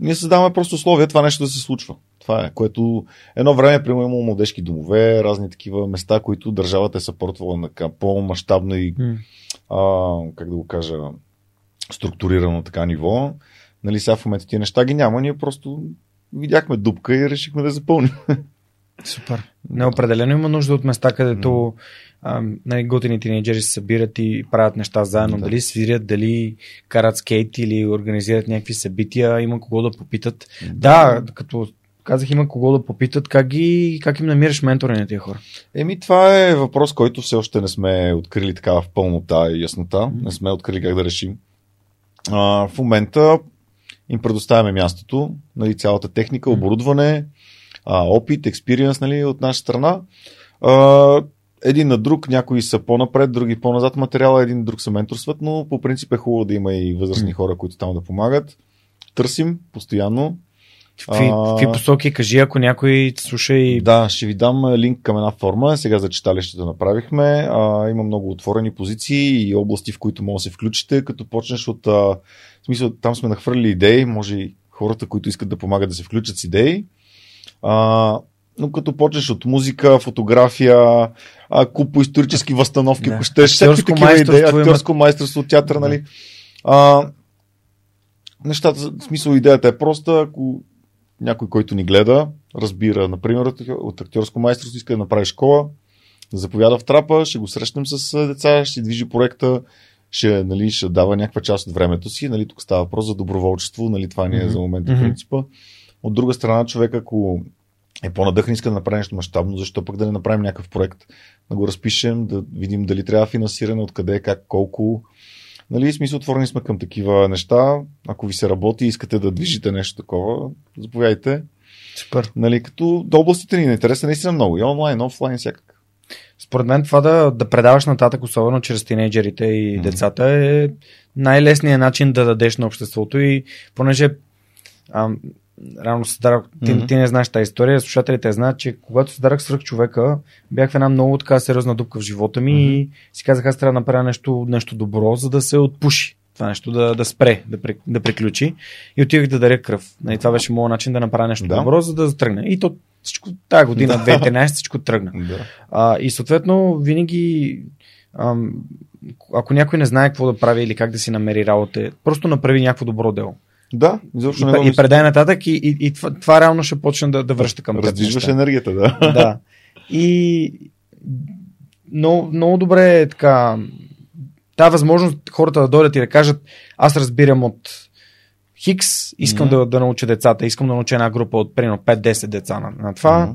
ние създаваме просто условия това нещо да се случва. Това е, което едно време, примерно, имало младежки домове, разни такива места, които държавата е съпортвала на по-масштабно и, М. а, как да го кажа, структурирано така ниво. Нали, сега в момента тия неща ги няма, ние просто видяхме дупка и решихме да запълним. Супер. Неопределено има нужда от места, където а, нали, готини тинейджери се събират и правят неща заедно. Да. Дали свирят, дали карат скейт или организират някакви събития, има кого да попитат. Да, като казах, има кого да попитат, как, ги, как им намираш ментори на тия хора. Еми, това е въпрос, който все още не сме открили така в пълнота и яснота. Не сме открили как да решим. А, в момента им предоставяме мястото, нали, цялата техника, оборудване, а, опит, експириенс нали, от наша страна. А, един на друг, някои са по-напред, други по-назад материала, един на друг се менторстват, но по принцип е хубаво да има и възрастни хора, които там да помагат. Търсим постоянно. В какви, А, в какви посоки кажи, ако някой слуша и... Да, ще ви дам линк към една форма. Сега за читалището направихме. А, има много отворени позиции и области, в които може да се включите. Като почнеш от... А, в смисъл, там сме нахвърли идеи. Може и хората, които искат да помагат да се включат с идеи. А, но като почнеш от музика, фотография, а, куп по исторически възстановки, Да. ако щеш, всякакви Актьорско такива идеи, майсторство има. актьорско майсторство, театър, Да. нали? А, нещата, в смисъл идеята е проста, ако някой, който ни гледа, разбира, например, от, от актьорско майсторство, иска да направи школа, заповяда в трапа, ще го срещнем с деца, ще движи проекта, ще, нали, ще дава някаква част от времето си. Нали, тук става въпрос за доброволчество, нали, това ни е за момента Мгм. принципа. От друга страна, човек, ако е по-надъхан, иска да направи нещо мащабно, защо пък да не направим някакъв проект, да го разпишем, да видим дали трябва финансиране, откъде, как, колко. Нали, смисъл, отворени сме към такива неща. Ако ви се работи и искате да движите нещо такова, заповядайте. Супер. Нали, като до областите ни не интереса наистина много. И онлайн, офлайн, всякак. Според мен това да, да предаваш нататък, особено чрез тинейджерите и Мгм. децата, е най-лесният начин да дадеш на обществото и понеже ам, рано се дарах, ти, Мгм. ти не знаеш тази история, слушателите знаят, че когато се дарах свръх човека, бях в една много така сериозна дупка в живота ми и си казах, аз трябва да направя нещо, нещо добро, за да се отпуши това нещо, да, да спре, да, да приключи. И отивах да даря кръв. И това беше моят начин да направя нещо Да. добро, за да тръгне. И то всичко, тази година, 2013, всичко тръгна. Да. А, и съответно, винаги, ам, ако някой не знае какво да прави или как да си намери работа, просто направи някакво добро дело. Да, изобщо не И, го и предай нататък и, и, и това, това реално ще почне да, да връща към. Раздвижваш енергията, да. Да. И много, много добре е така. Та възможност хората да дойдат и да кажат, аз разбирам от Хикс, искам Мгм. да, да науча децата, искам да науча една група от примерно 5-10 деца на, на това. Мгм.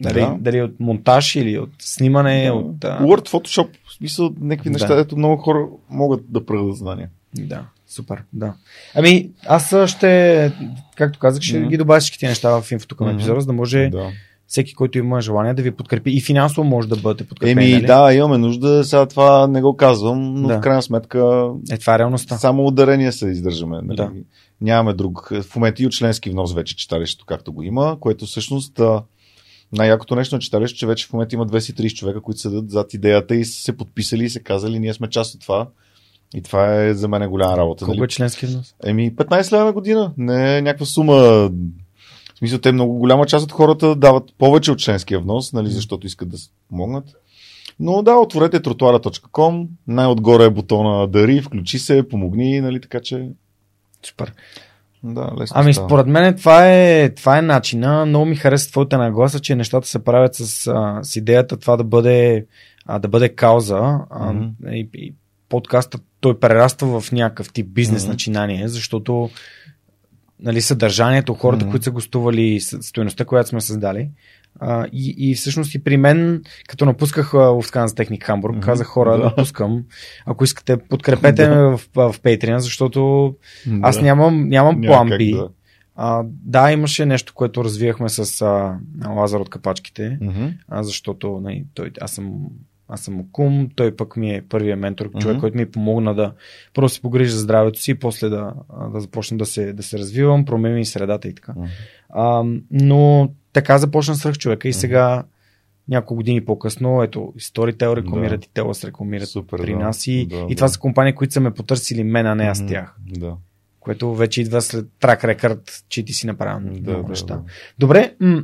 Дали, Да. дали от монтаж или от снимане, Да. от... а, Word, Photoshop, в смисъл някакви Да. неща, ето много хора могат да предадат знания. Да, супер, да. Ами, аз ще, както казах, ще Мгм. ги добавя всички тези неща в инфото към Мгм. епизода, за да може Да. всеки, който има желание да ви подкрепи и финансово може да бъдете подкрепени. Еми нали? да, имаме нужда, сега това не го казвам, но Да. в крайна сметка Е, това е реалността. само ударения се издържаме. Нали? Да. Нямаме друг. В момента и от членски внос вече читалището, както го има, което всъщност най-якото нещо на читалището, че вече в момента има 230 човека, които седат зад идеята и са се подписали и се казали, ние сме част от това. И това е за мен голяма работа. Колко нали? е членски внос? Еми, 15 лева на година. Не е някаква сума. В смисъл, те много голяма част от хората дават повече от членския внос, нали, защото искат да помогнат. Но да, отворете тротуара.com, най-отгоре е бутона Дари, включи се, помогни, нали, така че... Супер. Да, лесно Ами, става. според мен това е, това е начина. Много ми хареса твоята нагласа, че нещата се правят с, а, с идеята това да бъде, а, да бъде кауза. А, Мгм. и, и подкастът той прераства в някакъв тип бизнес Мгм. начинание, защото нали, съдържанието, хората, Мгм. които са гостували, стоеността, която сме създали. А, и, и всъщност и при мен, като напусках за Техник Хамбург, Мгм. казах хора, Да. напускам. Ако искате, подкрепете ме в, в Patreon, защото аз Да. нямам, нямам Няма план B. да. А, да, имаше нещо, което развивахме с а, Лазар от капачките, Мгм. а, защото нали, той, аз съм аз съм му кум, той пък ми е първия ментор, човек, Мгм. който ми помогна да просто се погрижа за здравето си и после да, да започна да се, да се развивам, промени средата и така. Мгм. А, но така започна свръх човека и сега няколко години по-късно, ето, Storytel рекламират, Да. и Телас рекламират Супер, при да. нас и, Да, и това да. са компании, които са ме потърсили мен, а не аз тях. Да. Което вече идва след трак рекърд, че ти си направил Да, много да, неща. да. Добре. М-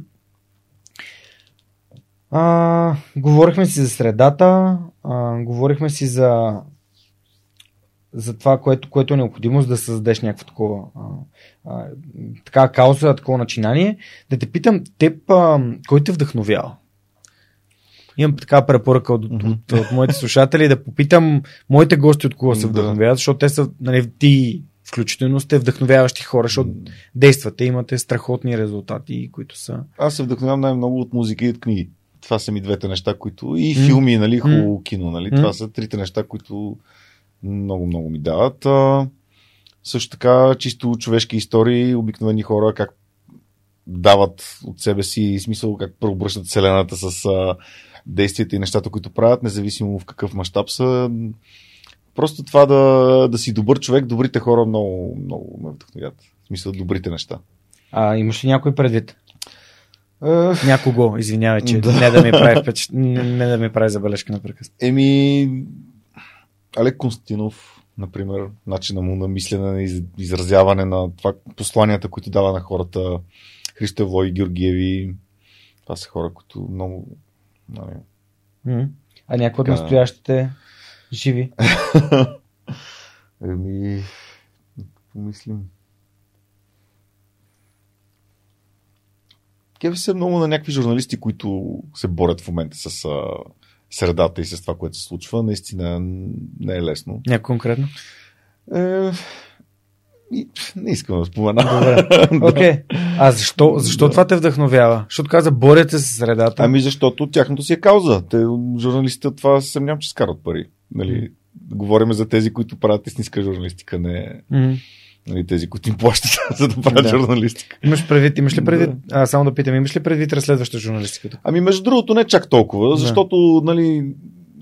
а, говорихме си за средата, а, говорихме си за, за това, което, което е необходимо, за да създадеш някакво такова а, а, така кауза, такова начинание. Да те питам, теб, а, кой те вдъхновява? Имам такава препоръка от, от, от, от моите слушатели да попитам моите гости от кого се вдъхновяват, защото те са, нали, ти включително сте вдъхновяващи хора, защото действате, имате страхотни резултати, които са... Аз се вдъхновявам най-много от музика и от книги. Това са ми двете неща, които... И филми, нали, хубаво кино, нали. Това са трите неща, които много, много ми дават. А, също така, чисто човешки истории, обикновени хора, как дават от себе си смисъл, как преобръщат Вселената с а, действията и нещата, които правят, независимо в какъв мащаб са. Просто това да, да си добър човек, добрите хора много, много ме вдъхновят. В смисъл, добрите неща. А, имаш ли някой предвид? Някого, извинявай, че Да. не да ми прави впечат... не, да ми прави забележка напрекъснато. Еми, Олег Константинов, например, начина му на мислене, на из- изразяване на това, посланията, които дава на хората, Христо Евлой, Георгиеви, това са хора, които много... Нали. А някой от настоящите живи? Еми, помислим. Кеви се много на някакви журналисти, които се борят в момента с а, средата и с това, което се случва. Наистина не е лесно. Някой конкретно? Е, не искам да спомена. Добре. Окей. А защо, защо Да. това те вдъхновява? Защото каза, борете се с средата. Ами защото тяхното си е кауза. Те, журналистите това съмнявам, че скарат пари. Нали, говорим за тези, които правят истинска журналистика, не М. нали, тези, които им плащат, за да правят Да. журналистика. Имаш предвид, имаш ли предвид, а, само да питам, имаш ли предвид разследваща журналистиката? Ами между другото не чак толкова, Да. защото нали,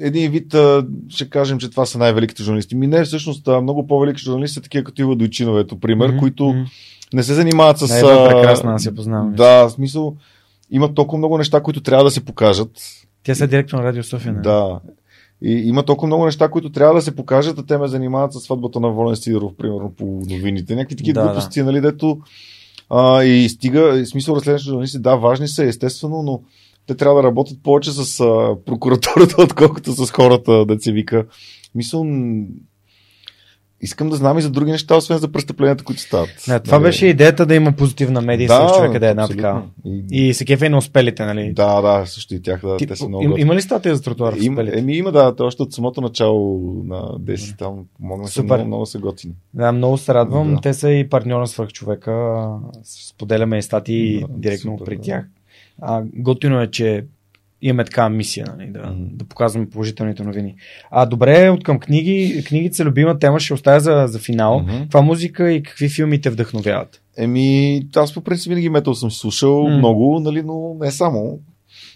един вид а, ще кажем, че това са най-великите журналисти. Ми не, всъщност а, много по-велики журналисти са такива като Ива Дойчинова, ето пример, Мгм, които не се занимават с... Не, Ева а, прекрасна, аз я познавам. Да, в смисъл, има толкова много неща, които трябва да се покажат. Тя са директор на Радио София. не? Да. И има толкова много неща, които трябва да се покажат, а те ме занимават с сватбата на Волен Сидоров, примерно по новините. Някакви такива Да, глупости, нали, дето а, и стига, и смисъл разследващи журналисти, да, важни са, естествено, но те трябва да работят повече с а, прокуратурата, отколкото с хората, да се вика. Мисъл, искам да знам и за други неща, освен за престъпленията, които стават. Не, това Нали? беше идеята да има позитивна медия да, с човека да е една такава. И, И се кефе на успелите, нали? Да, да, също и тях, да, Ти, те са много им, има ли статия за тротуар Им, еми има, да, те още от самото начало на 10 там помогна се Супер. много, много са готини. Да, много се радвам. Да. Те са и партньор на свръхчовека. Споделяме и статии Да, директно супер, при да. тях. А, готино е, че имаме такава мисия, нали, да, Мгм. да показваме положителните новини. А добре, от към книги, книгите са любима тема, ще оставя за, за финал. Мгм. Каква музика и какви филми те вдъхновяват? Еми, аз по принцип винаги метал съм слушал М. много, нали, но не само.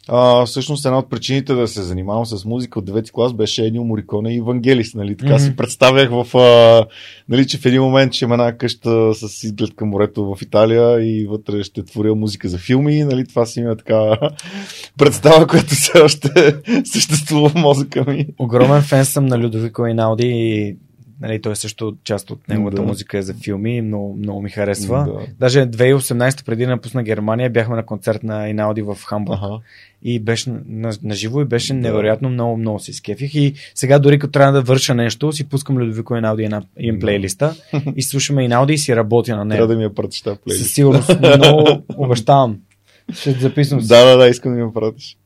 А, всъщност една от причините да се занимавам с музика от 9 клас беше Енио Мориконе и Евангелис. Нали? Така Мгм. си представях в, а, нали, че в един момент ще има една къща с изглед към морето в Италия и вътре ще творя музика за филми. Нали? Това си има така представа, която все още съществува в мозъка ми. Огромен фен съм на Людовико Иналди и нали, той също част от неговата Да. музика е за филми, много, много ми харесва. Да. Даже 2018 преди да напусна Германия бяхме на концерт на Иналди в Хамбург. Аха. и беше на, на живо и беше Да. невероятно много, много се изкефих и сега дори като трябва да върша нещо, си пускам Людовико Иналди една, им плейлиста и слушаме Иналди и си работя на Трябва нея. да ми я пратиш тази Със плейлист. сигурност, много обещавам. Ще записвам си. Да, да, да, искам да ми я пратиш.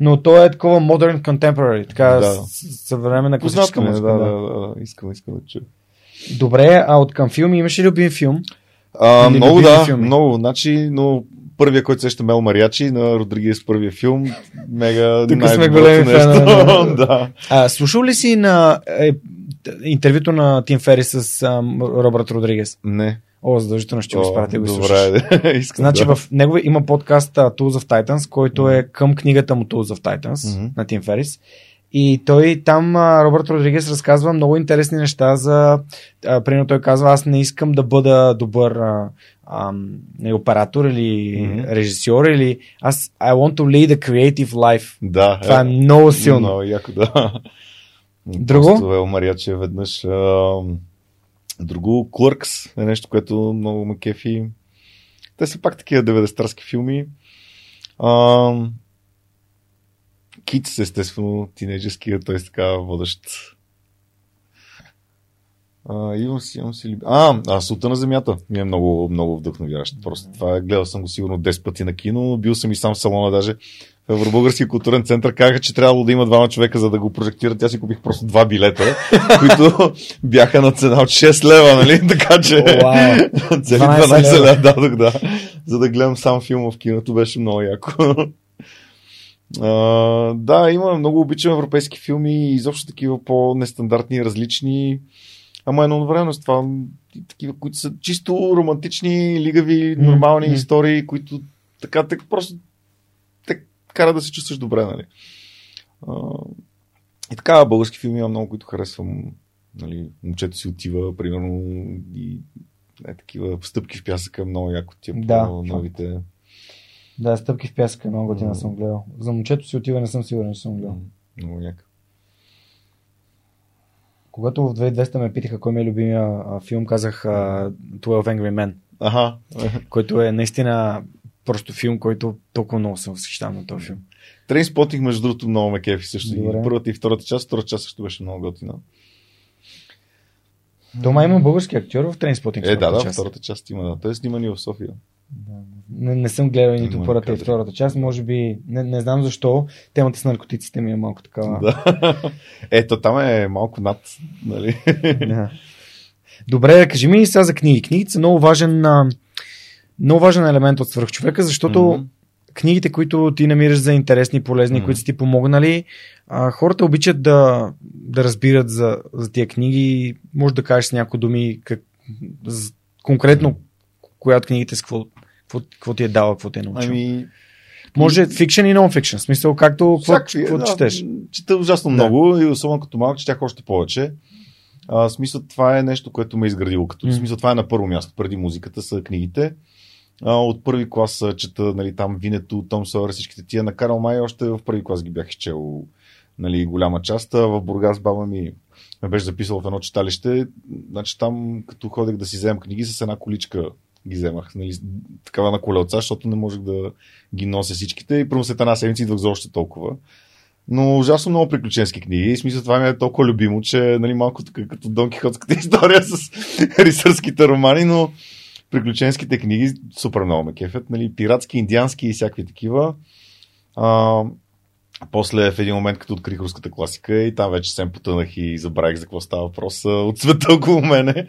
Но то е такова modern contemporary, така Да. съвременна класическа е, музика. да, Да, да, да, искам, искам да чуя. Добре, а от към филми имаш ли любим филм? А, Или много да, филми? много. Значи, но първия, който сеща Мел Мариачи на Родригес първия филм, мега Тук сме големи нещо. фенове, да. А, слушал ли си на е, интервюто на Тим Фери с ам, Робърт Родригес? Не. О, задължително ще го изпратя го. Добре, искам Значи да. в него има подкаст Tools of Titans, който е към книгата му Tools of Titans Мгм. на Тим Ферис. И той там, Робърт Родригес, разказва много интересни неща за. Примерно той казва, аз не искам да бъда добър а, а, оператор или Мгм. режисьор или аз I want to lead a creative life. Да. Това е много силно. Много яко, да. Друго? Просто Ел Мариачи е веднъж. А, друго, Клъркс е нещо, което много ме кефи. Те са пак такива 90-тарски филми. А, Китс, естествено, тинейджерския, т.е. така водещ. А, имам си, имам си... А, а Султа на земята ми е много, много вдъхновяващ. Просто това е, гледал съм го сигурно 10 пъти на кино, бил съм и сам в салона даже. В Евробългарския културен център казаха, че трябвало да има двама човека, за да го прожектират. Аз си купих просто два билета, които бяха на цена от 6 лева, нали? Така че цели 12 12 лева. дадох, да. За да гледам сам филма в киното, беше много яко. А, да, има много обичам европейски филми и изобщо такива по-нестандартни, различни. Ама едновременно с това такива, които са чисто романтични, лигави, нормални м. истории, които така, така просто кара да се чувстваш добре, нали. А, и така, български филми има много, които харесвам. Нали, момчето си отива, примерно, и е, такива стъпки в пясъка, много яко тия Да, новите. Да, стъпки в пясъка, много готина М. съм гледал. За момчето си отива, не съм сигурен, че съм гледал. Много яко. Когато в 2200 ме питаха кой ми е любимия а, филм, казах а, 12 Angry Men, Аха. който е наистина просто филм, който толкова много съм възхищавам на този филм. Трейнспотинг, между другото, много ме кефи също. Добре. И първата и втората част, втората част също беше много готина. Дома има български актьор в Трейнспотинг. Е, да, да, част. втората част има, да. Той е снимани в София. Не, не съм гледал и нито първата и втората част. Може би, не, не знам защо, темата с наркотиците ми е малко такава. Да. Ето, там е малко над, нали? Да. Добре, кажи ми сега за книги. Книгите са много важен, а, много важен елемент от свръхчовека, защото Мгм. книгите, които ти намираш за интересни полезни, Мгм. които са ти помогнали, а, хората обичат да, да разбират за, за тия книги. Може да кажеш с някои думи как, з, конкретно коя от книгите с какво, какво, какво ти е дала, какво ти е научил. Ами, Може фикшен и нон-фикшен. В смисъл, както всякакви, какво да, четеш. Чета ужасно Да. много и особено като малък четях още повече. А, смисъл, това е нещо, което ме е изградило. Като, в смисъл, това е на първо място. Преди музиката са книгите. От първи клас чета нали, там Винето, Том Сойер, всичките тия. На Карл Май още в първи клас ги бях изчел нали, голяма част. В Бургас баба ми ме беше записала в едно читалище. Значи там, като ходех да си вземам книги, с една количка ги вземах. Нали, такава на колелца, защото не можех да ги нося всичките. И първо след една седмица идвах за още толкова. Но ужасно много приключенски книги. И смисъл това ми е толкова любимо, че нали, малко така, като Дон Кихотската история с рисърските романи, но приключенските книги супер много ме кефят. Нали, пиратски, индиански и всякакви такива. А, после в един момент, като открих руската класика и там вече съм потънах и забравих за какво става въпрос от света около мене.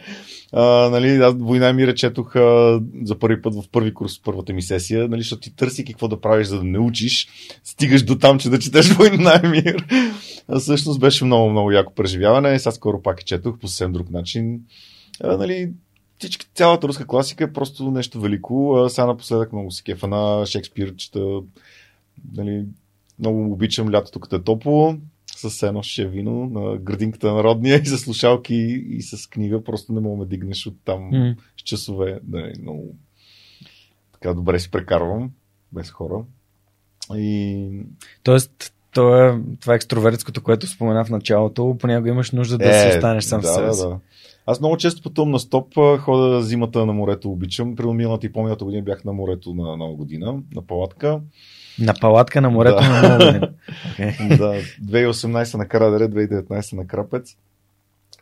А, нали, аз война и мира четох а, за първи път в първи курс, първата ми сесия, нали, защото ти търси какво да правиш, за да не учиш, стигаш до там, че да четеш война и мир. А всъщност беше много, много яко преживяване. Сега скоро пак четох по съвсем друг начин. А, нали, всички, цялата руска класика е просто нещо велико. А, сега напоследък много се кефа на Шекспир, чета, нали, много обичам лятото, като е топло, с едно ще вино на градинката на народния и с слушалки и с книга. Просто не мога да дигнеш от там М. с часове. Да, много така добре си прекарвам без хора. И Тоест, то е, това е екстровертското, което спомена в началото. Понякога имаш нужда да си останеш сам да, с себе да, си. да. Аз много често пътувам на стоп, хода зимата на морето обичам. При миналата и по-миналата година бях на морето на нова година, на палатка. На палатка на морето Да. на много години. Okay. да, 2018 на Карадере, 2019 на Крапец.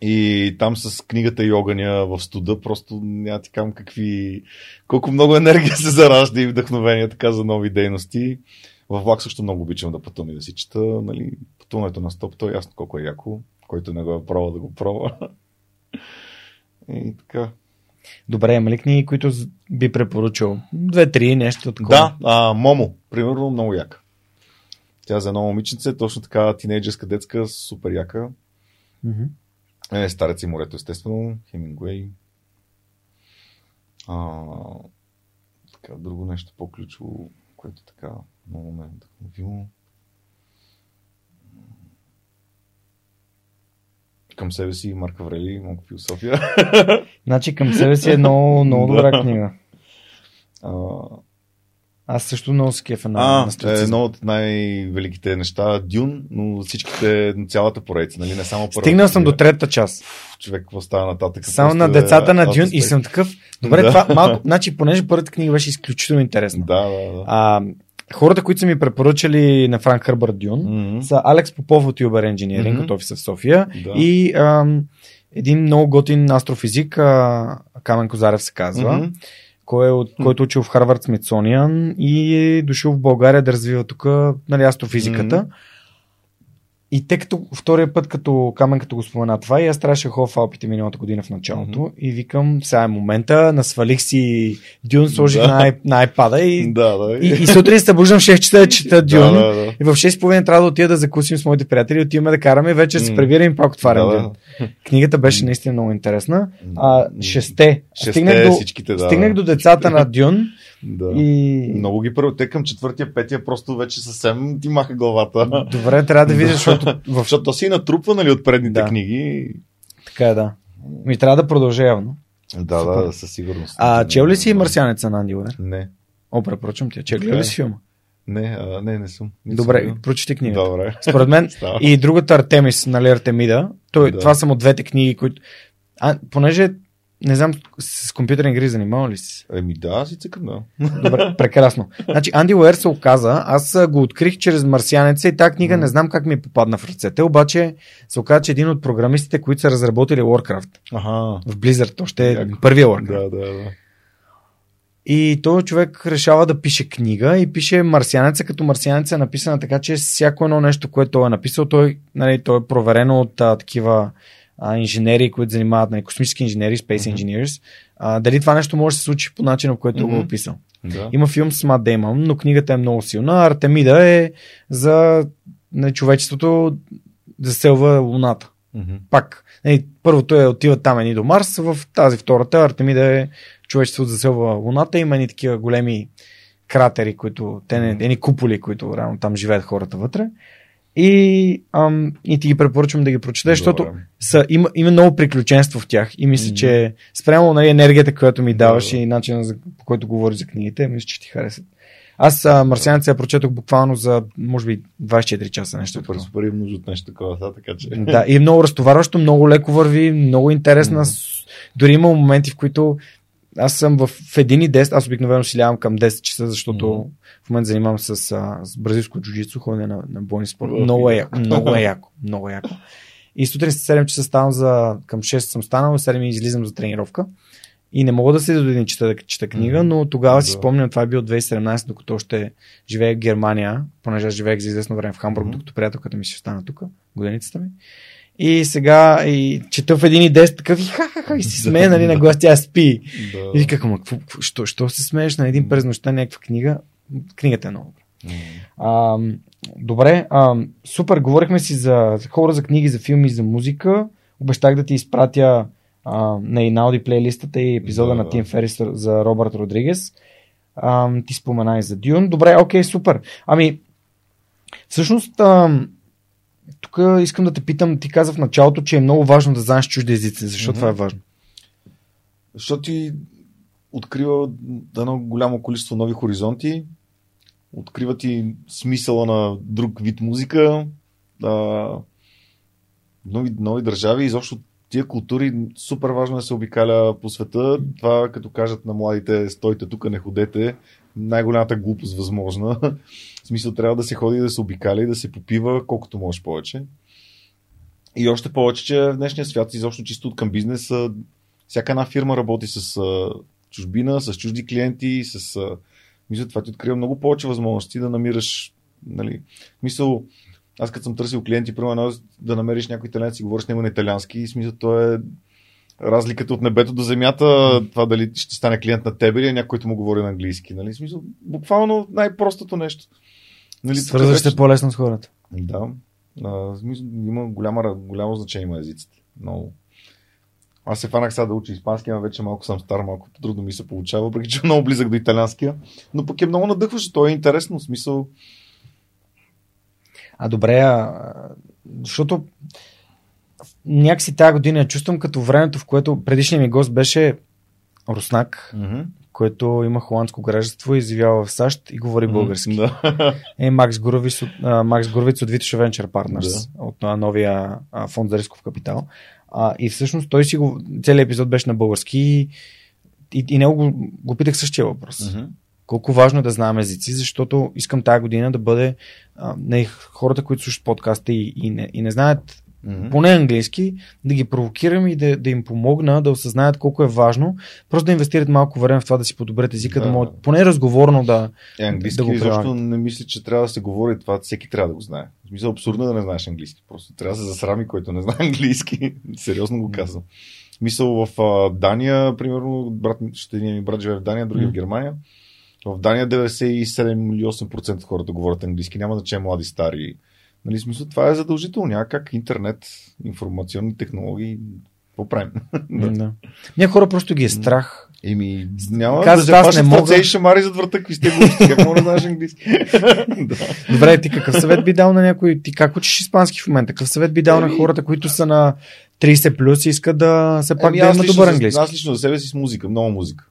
И там с книгата и огъня в студа, просто няма ти кам какви... Колко много енергия се заражда и вдъхновение така за нови дейности. В влак също много обичам да пътувам и да си чета. Нали, пътуването на стоп, то е ясно колко е яко. Който не го е пробвал да го пробва. И така. Добре, има ли книги, които би препоръчал? Две-три, нещо такова. Да, а, Момо, примерно, много яка. Тя за едно момиченце, точно така тинейджерска детска, супер яка. Мгм. Е, Старец и морето, естествено. Хемингуей. А, така, друго нещо по-ключово, което така много ме е вдъхновило. Към себе си Марк Аврели, малко философия. Значи към себе си е много, много добра книга. А, Аз също много се кефа на, а, на е едно от най-великите неща. Дюн, но всичките, цялата поредица, нали? Не само първата. Стигнал съм до третата част. Човек, какво става нататък? Само на е децата на out of Дюн и съм такъв. Добре, Да. това малко. Значи, понеже първата книга беше изключително интересна. Да, да, да. А, хората, които са ми препоръчали на Франк Хърбърт Дюн, Мгм. са Алекс Попов от Uber Engineering Мгм. от офиса в София Да. и ам, един много готин астрофизик, а, Камен Козарев се казва, Мгм. кой е от, който е учил в Харвард Смитсониан и е дошъл в България да развива тук нали, астрофизиката. Мгм. И те като втория път, като Камен като го спомена това, и аз трябваше да ходя в Алпите миналата година в началото Мгм. и викам, сега е момента, насвалих си Дюн, сложих Да. на, iPad и, Да, да. и, и сутрин се събуждам в 6 часа да чета Дюн. Да, да, да. И в 6.30 трябва да отида да закусим с моите приятели, отиваме да караме и вече се М. превирим и пак отварям Да, Дюн. Книгата беше наистина много интересна. А, шесте. Шесте, стигнах до, да. стигнах до децата на Дюн Да. и... Много ги първо. Те към четвъртия, петия просто вече съвсем ти маха главата. Добре, трябва да видя, защото в... Защото то си натрупва, нали, от предните Да. книги. така е, да. Ми трябва да продължа явно. Да, Супер. да, със сигурност. А, чел ли си Марсианеца на Анди Уер? Не. О, препоръчвам ти. Чел ли си филма? Не, а, не, не съм. Не Добре, съм прочети книгата. Добре. Според мен и другата Артемис, нали Артемида, той, Да. това са му двете книги, които... А, понеже, не знам, с компютърни игри занимава ли си? Еми да, аз си цъкам, да. Добре, прекрасно. Значи Анди Уер се оказа, аз го открих чрез Марсианеца и тази книга не знам как ми попадна в ръцете, обаче се оказа, че един от програмистите, които са разработили Warcraft Аха. в Blizzard, още е първия Warcraft. Да, да, да. И този човек решава да пише книга и пише Марсианеца, като Марсианеца е написана така, че всяко едно нещо, което той е написал, той, нали, той е проверено от а, такива а, инженери, които занимават, нали, космически инженери, Space Engineers, а, дали това нещо може да се случи по начина, по който го е Мгм. описал. Да. Има филм с Мат Деймън, но книгата е много силна. Артемида е за нали, човечеството заселва Луната. Мгм. Пак. Нали, първото е отива там едни до Марс, в тази втората Артемида е човечеството заселва Луната. Има едни такива големи кратери, които, те не, едни куполи, които реално там живеят хората вътре. И, ам, и ти ги препоръчвам да ги прочетеш, защото Добре. са, има, има много приключенство в тях и мисля, Мгм. че спрямо нали, енергията, която ми Да, даваш да. и начина за, по който говориш за книгите, мисля, че ти харесат. Аз а, Марсианеца я прочетох буквално за, може би, 24 часа нещо. Супер, супер им нужда от нещо такова, да, така че. Да, и е много разтоварващо, много леко върви, много интересна. С- Дори има моменти, в които аз съм в, в 1 и 10, аз обикновено си лявам към 10 часа, защото Мгм. в момента занимавам с, а, с бразилско джуджицу, ходене на, на бойни спорт. Много е, яко. много е яко, много е яко. И сутрин с 7 часа ставам за, към 6 съм станал, 7 излизам за тренировка. И не мога да се до един чета да чета книга, но тогава си спомням, това е било 2017, докато още живеех в Германия, понеже живеех за известно време в Хамбург, Мгм. докато приятелката ми си остана тук, годеницата ми. И сега и чета в един и 10 такъв и ха-ха-ха и си смее, нали, на глас, тя спи. Да. И виках, ама, какво, що, що се смееш на един през нощта някаква книга? Книгата е много добра. А, добре, а, супер, говорихме си за, за хора, за книги, за филми, за музика. Обещах да ти изпратя а, на Иналди плейлистата и епизода Да. на Тим Ферис за Робърт Родригес. А, ти спомена и за Дюн. Добре, окей, супер. Ами, всъщност, а, тук искам да те питам, ти каза в началото, че е много важно да знаеш чужди езици. Защо Мгм. това е важно? Защото ти открива едно голямо количество нови хоризонти, открива ти смисъла на друг вид музика, а, нови, нови държави, изобщо тия култури супер важно е да се обикаля по света. Това като кажат на младите, стойте тук, не ходете, най-голямата глупост възможна. В смисъл трябва да се ходи да се обикаля и да се попива колкото можеш повече. И още повече, че в днешния свят, изобщо чисто от към бизнес, всяка една фирма работи с чужбина, с чужди клиенти, с... Мисля, това ти открива много повече възможности да намираш... Нали, мисъл, аз като съм търсил клиенти, примерно да намериш някой италианец и говориш с него на италиански, и смисъл, то е разликата от небето до земята, това дали ще стане клиент на тебе или някой, който му говори на английски. Нали? Смисъл, буквално най-простото нещо. Нали, Свързваш вече- се по-лесно с хората. да. А, смисъл, има голяма, голямо значение има езиците. Много. Аз се фанах сега да уча испански, ама вече малко съм стар, малко трудно ми се получава, въпреки че е много близък до италианския. Но пък е много надъхващо, то е интересно, в смисъл. А добре, а, защото някакси тази година чувствам като времето, в което предишният ми гост беше Руснак, Мгм. който има холандско гражданство, изживява в САЩ и говори български. Да. Е Макс Гуровиц от, а, Макс Гуровиц от Vitosh Venture Partners, от а, новия а, фонд за рисков капитал. А, и всъщност той си го, целият епизод беше на български и, и, него го, го питах същия въпрос. Мгм. Колко важно е да знаем езици, защото искам тази година да бъде а, не, хората, които слушат подкаста и, и, не, и не знаят Мгм. поне английски, да ги провокирам и да, да им помогна да осъзнаят колко е важно, просто да инвестират малко време в това да си подобрят езика, да, Да. могат поне разговорно да... Е, английски да го прилагат. не мисля, че трябва да се говори това. Всеки трябва да го знае. В смисъл абсурдно е да не знаеш английски. Просто трябва да се засрами, който не знае английски. Сериозно го казвам. В Мисъл в а, Дания, примерно, брат, ще един ми брат живее в Дания, другия в М. Германия. В Дания 97 или 8% от хората говорят английски. Няма значение млади, стари. Нали, смисъл, това е задължително. Няма как интернет, информационни технологии. Какво правим? Да. Някои хора просто ги е страх. Еми, няма Казват, да фащат не мога. и шамари зад врата, какви сте глупости, как мога да знаеш английски? да. Добре, ти какъв съвет би дал на някой? Ти как учиш испански в момента? Какъв съвет би дал на Еми- хората, които са на 30 плюс и искат да се пак Ами да имат добър английски? Аз лично за себе си с музика, много музика.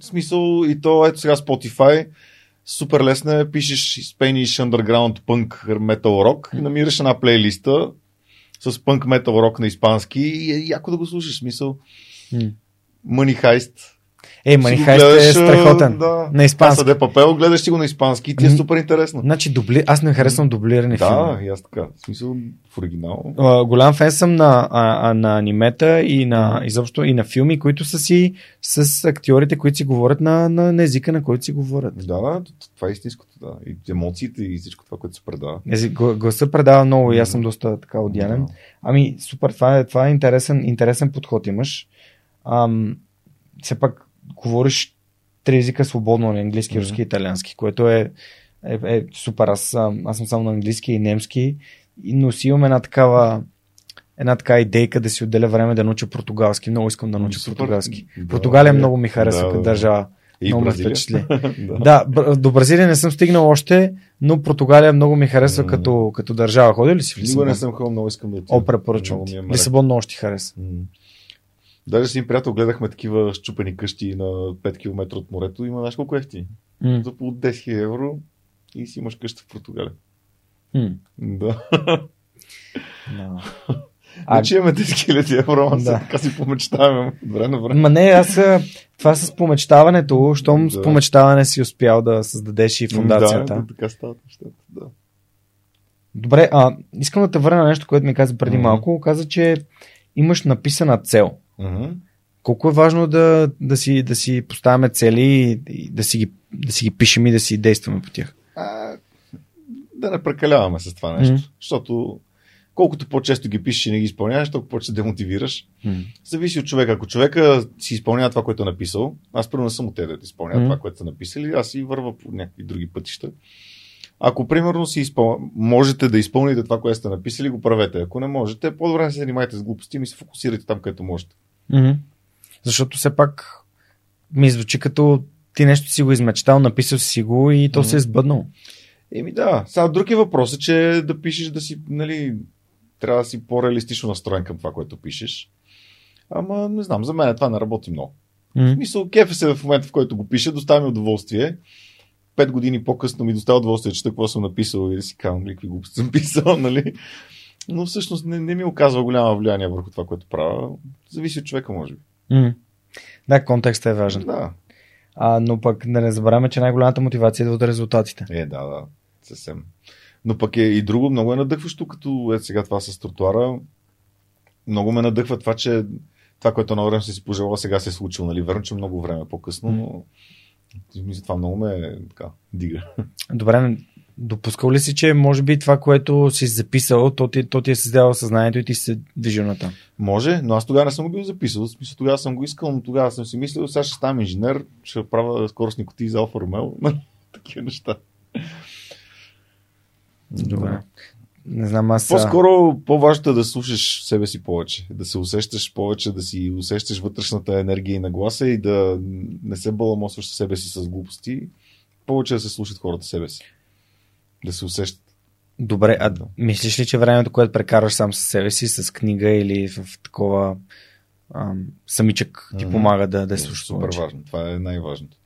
В смисъл и то, ето сега Spotify, супер лесно е, пишеш Spanish Underground Punk Metal Rock и намираш една плейлиста с Punk Metal Rock на испански и е яко да го слушаш. Смисъл, М. Money Heist. Го Манихайст е страхотен. Да. На испански. Каса де папел, гледаш си го на испански и ти е супер интересно. Значи, дубли... аз не харесвам дублирани Да, филми. и аз така. В смисъл, в оригинал. А, голям фен съм на, а, а, на анимета и на, изобщо, и на филми, които са си с актьорите, които си говорят на, на, на езика, на който си говорят. Да, да, това е истинското, да. И емоциите и всичко това, което се предава. Гла- гласа предава много и аз съм доста така отделен. Да. Ами, супер, това е, това е интересен, интересен подход имаш. Ам, все пак говориш три езика свободно, на английски, Мгм. руски и италиански, което е, е, е супер. Аз, аз съм само на английски и немски, но си имам една такава една така идейка да си отделя време да науча португалски. Много искам да науча Супер. португалски. Да, Португалия да. много ми харесва Да, като държава. И много ме Бразилия. впечатли. да. Да, до Бразилия не съм стигнал още, но Португалия много ми харесва М. като, като държава. Ходил ли си в Никога Лисабон? не съм ходил, много искам да отида. О, препоръчвам ти. е мрак. Лисабон много ще ти хареса. М. Даже с един приятел гледахме такива щупени къщи на 5 км от морето. Има, знаеш колко ефти? М. За по 10 000 евро и си имаш къща в Португалия. М. Да. Да. А, А- значи имаме 10 000 евро, ама Да. така си помечтаваме време на време. Ма не, аз а, това с помечтаването, щом Да. с помечтаване си успял да създадеш и фундацията. Да, да, така стават нещата. Да. Добре, а, искам да те върна на нещо, което ми каза преди Мгм. малко. Каза, че имаш написана цел. Мгм. Колко е важно да, да, си, да си поставяме цели и, да, си ги, да си ги пишем и да си действаме по тях. А, да не прекаляваме с това нещо. Мгм. Защото колкото по-често ги пишеш и не ги изпълняваш, толкова повече се демотивираш. Зависи от човека. Ако човека си изпълнява това, което е написал, аз първо не съм от те да изпълнява Мгм. това, което са написали, аз си върва по някакви други пътища. Ако, примерно, си изпъл... можете да изпълните това, което сте написали, го правете. Ако не можете, по-добре не се занимайте с глупости и се фокусирайте там, където можете. Мгм. Защото все пак ми звучи като ти нещо си го измечтал, написал си го и то Мгм. се е сбъднало. Еми да, сега друг е въпрос е, че да пишеш да си, нали, трябва да си по-реалистично настроен към това, което пишеш. Ама не знам, за мен това не работи много. М. В смисъл, кефе се в момента, в който го пиша, доставя ми удоволствие. Пет години по-късно ми доставя удоволствие, че какво съм написал и да си казвам, нали, какви глупости съм писал, нали. Но всъщност не, не ми оказва голямо влияние върху това, което правя. Зависи от човека, може би. М. Да, контекстът е важен. Да. А, но пък да не забравяме, че най-голямата мотивация идва от резултатите. Е, да, да. Съвсем. Но пък е и друго, много е надъхващо, като е сега това с тротуара. Много ме надъхва това, че това, което на време се си пожелал, сега се е случило. Нали? Верно, че много време по-късно, но мисля, това много ме така, дига. Добре, допускал ли си, че може би това, което си записал, то ти, то ти е създавало съзнанието и ти се движил на там? Може, но аз тогава не съм го бил записал. В смисъл, тогава съм го искал, но тогава съм си мислил, сега ще ставам инженер, ще правя скоростни кутии за Алфа Ромео. Такива неща. Добре. Не знам, аз... По-скоро по-важното е да слушаш себе си повече, да се усещаш повече, да си усещаш вътрешната енергия и нагласа и да не се баламосваш себе си с глупости. Повече да се слушат хората себе си. Да се усещат. Добре, а мислиш ли, че времето, което прекарваш сам със себе си, с книга или в такова ам, самичък ти помага да, да Е, слушаш Супер важно. Това е най-важното.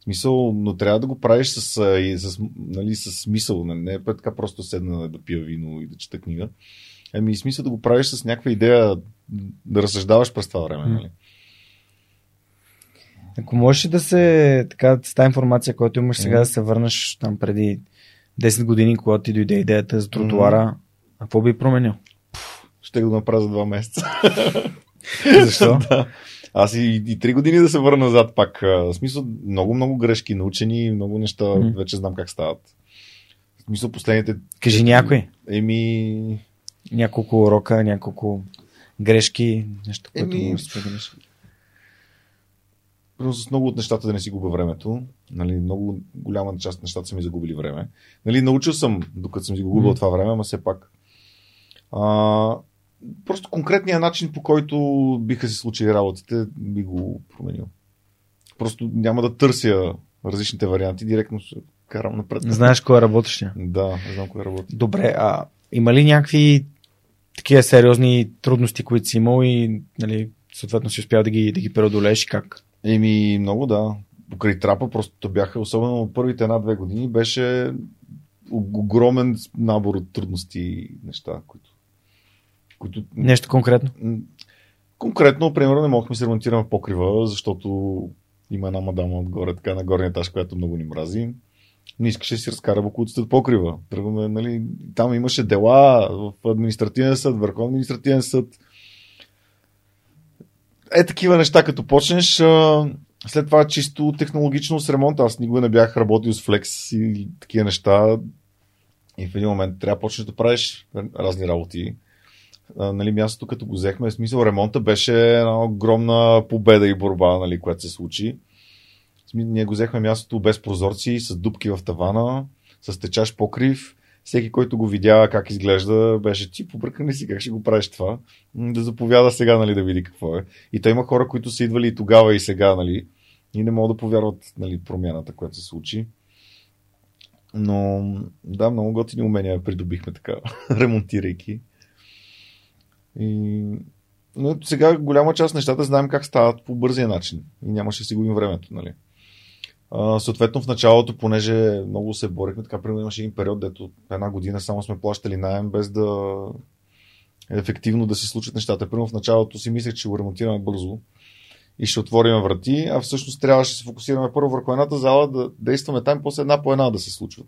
В смисъл, но трябва да го правиш с, с, нали, с смисъл. нали, Не е така просто седна да пия вино и да чета книга. Ами смисъл да го правиш с някаква идея да разсъждаваш през това време. Нали? Ако можеш да се, така, с тази информация, която имаш сега, да се върнеш там преди 10 години, когато ти дойде идеята за тротуара, а какво би променил? Ще го направя за два месеца. Защо? да. Аз и, и три години да се върна назад пак. В смисъл, много, много грешки научени, много неща Мгм. вече знам как стават. В смисъл, последните... Кажи някой. Еми, Няколко урока, няколко грешки, нещо, което Еми, споделиш. С много от нещата да не си губя времето. Нали, много голяма част от нещата са ми загубили време. Нали, научил съм, докато съм си го губил Мгм. това време, ама все пак. А, просто конкретният начин, по който биха се случили работите, би го променил. Просто няма да търся различните варианти, директно ще карам напред. Знаеш кой е работещия? Да, знам кой работи. Добре, а има ли някакви такива сериозни трудности, които си имал и нали, съответно си успял да ги, да ги преодолееш как? Еми, много да. Покрай трапа просто бяха, особено първите една-две години, беше огромен набор от трудности и неща, които, които Нещо конкретно? Конкретно, примерно, не можехме да се ремонтираме в покрива, защото има една мадама отгоре, така на горния етаж, която много ни мрази. Не искаше да си разкара бокуците от покрива. Тръгваме, нали, там имаше дела в административен съд, върховен административен съд. Е, такива неща, като почнеш, а, след това чисто технологично с ремонта. Аз никога не бях работил с флекс и такива неща. И в един момент трябва да почнеш да правиш разни работи а, нали, мястото, като го взехме, в смисъл ремонта беше една огромна победа и борба, нали, която се случи. Ние го взехме мястото без прозорци, с дупки в тавана, с течаш покрив. Всеки, който го видя как изглежда, беше ти побъркани си, как ще го правиш това. Да заповяда сега, нали, да види какво е. И той има хора, които са идвали и тогава и сега, нали, и не могат да повярват, нали, промяната, която се случи. Но, да, много готини умения придобихме така, ремонтирайки. И... Но сега голяма част от нещата знаем как стават по бързия начин. И нямаше да си губим времето, нали? Съответно в началото, понеже много се борихме, така примерно имаше един период, дето една година само сме плащали найем без да ефективно да се случат нещата. Примерно в началото си мислех, че го ремонтираме бързо и ще отворим врати, а всъщност трябваше да се фокусираме първо върху едната зала, да действаме там, после една по една да се случват.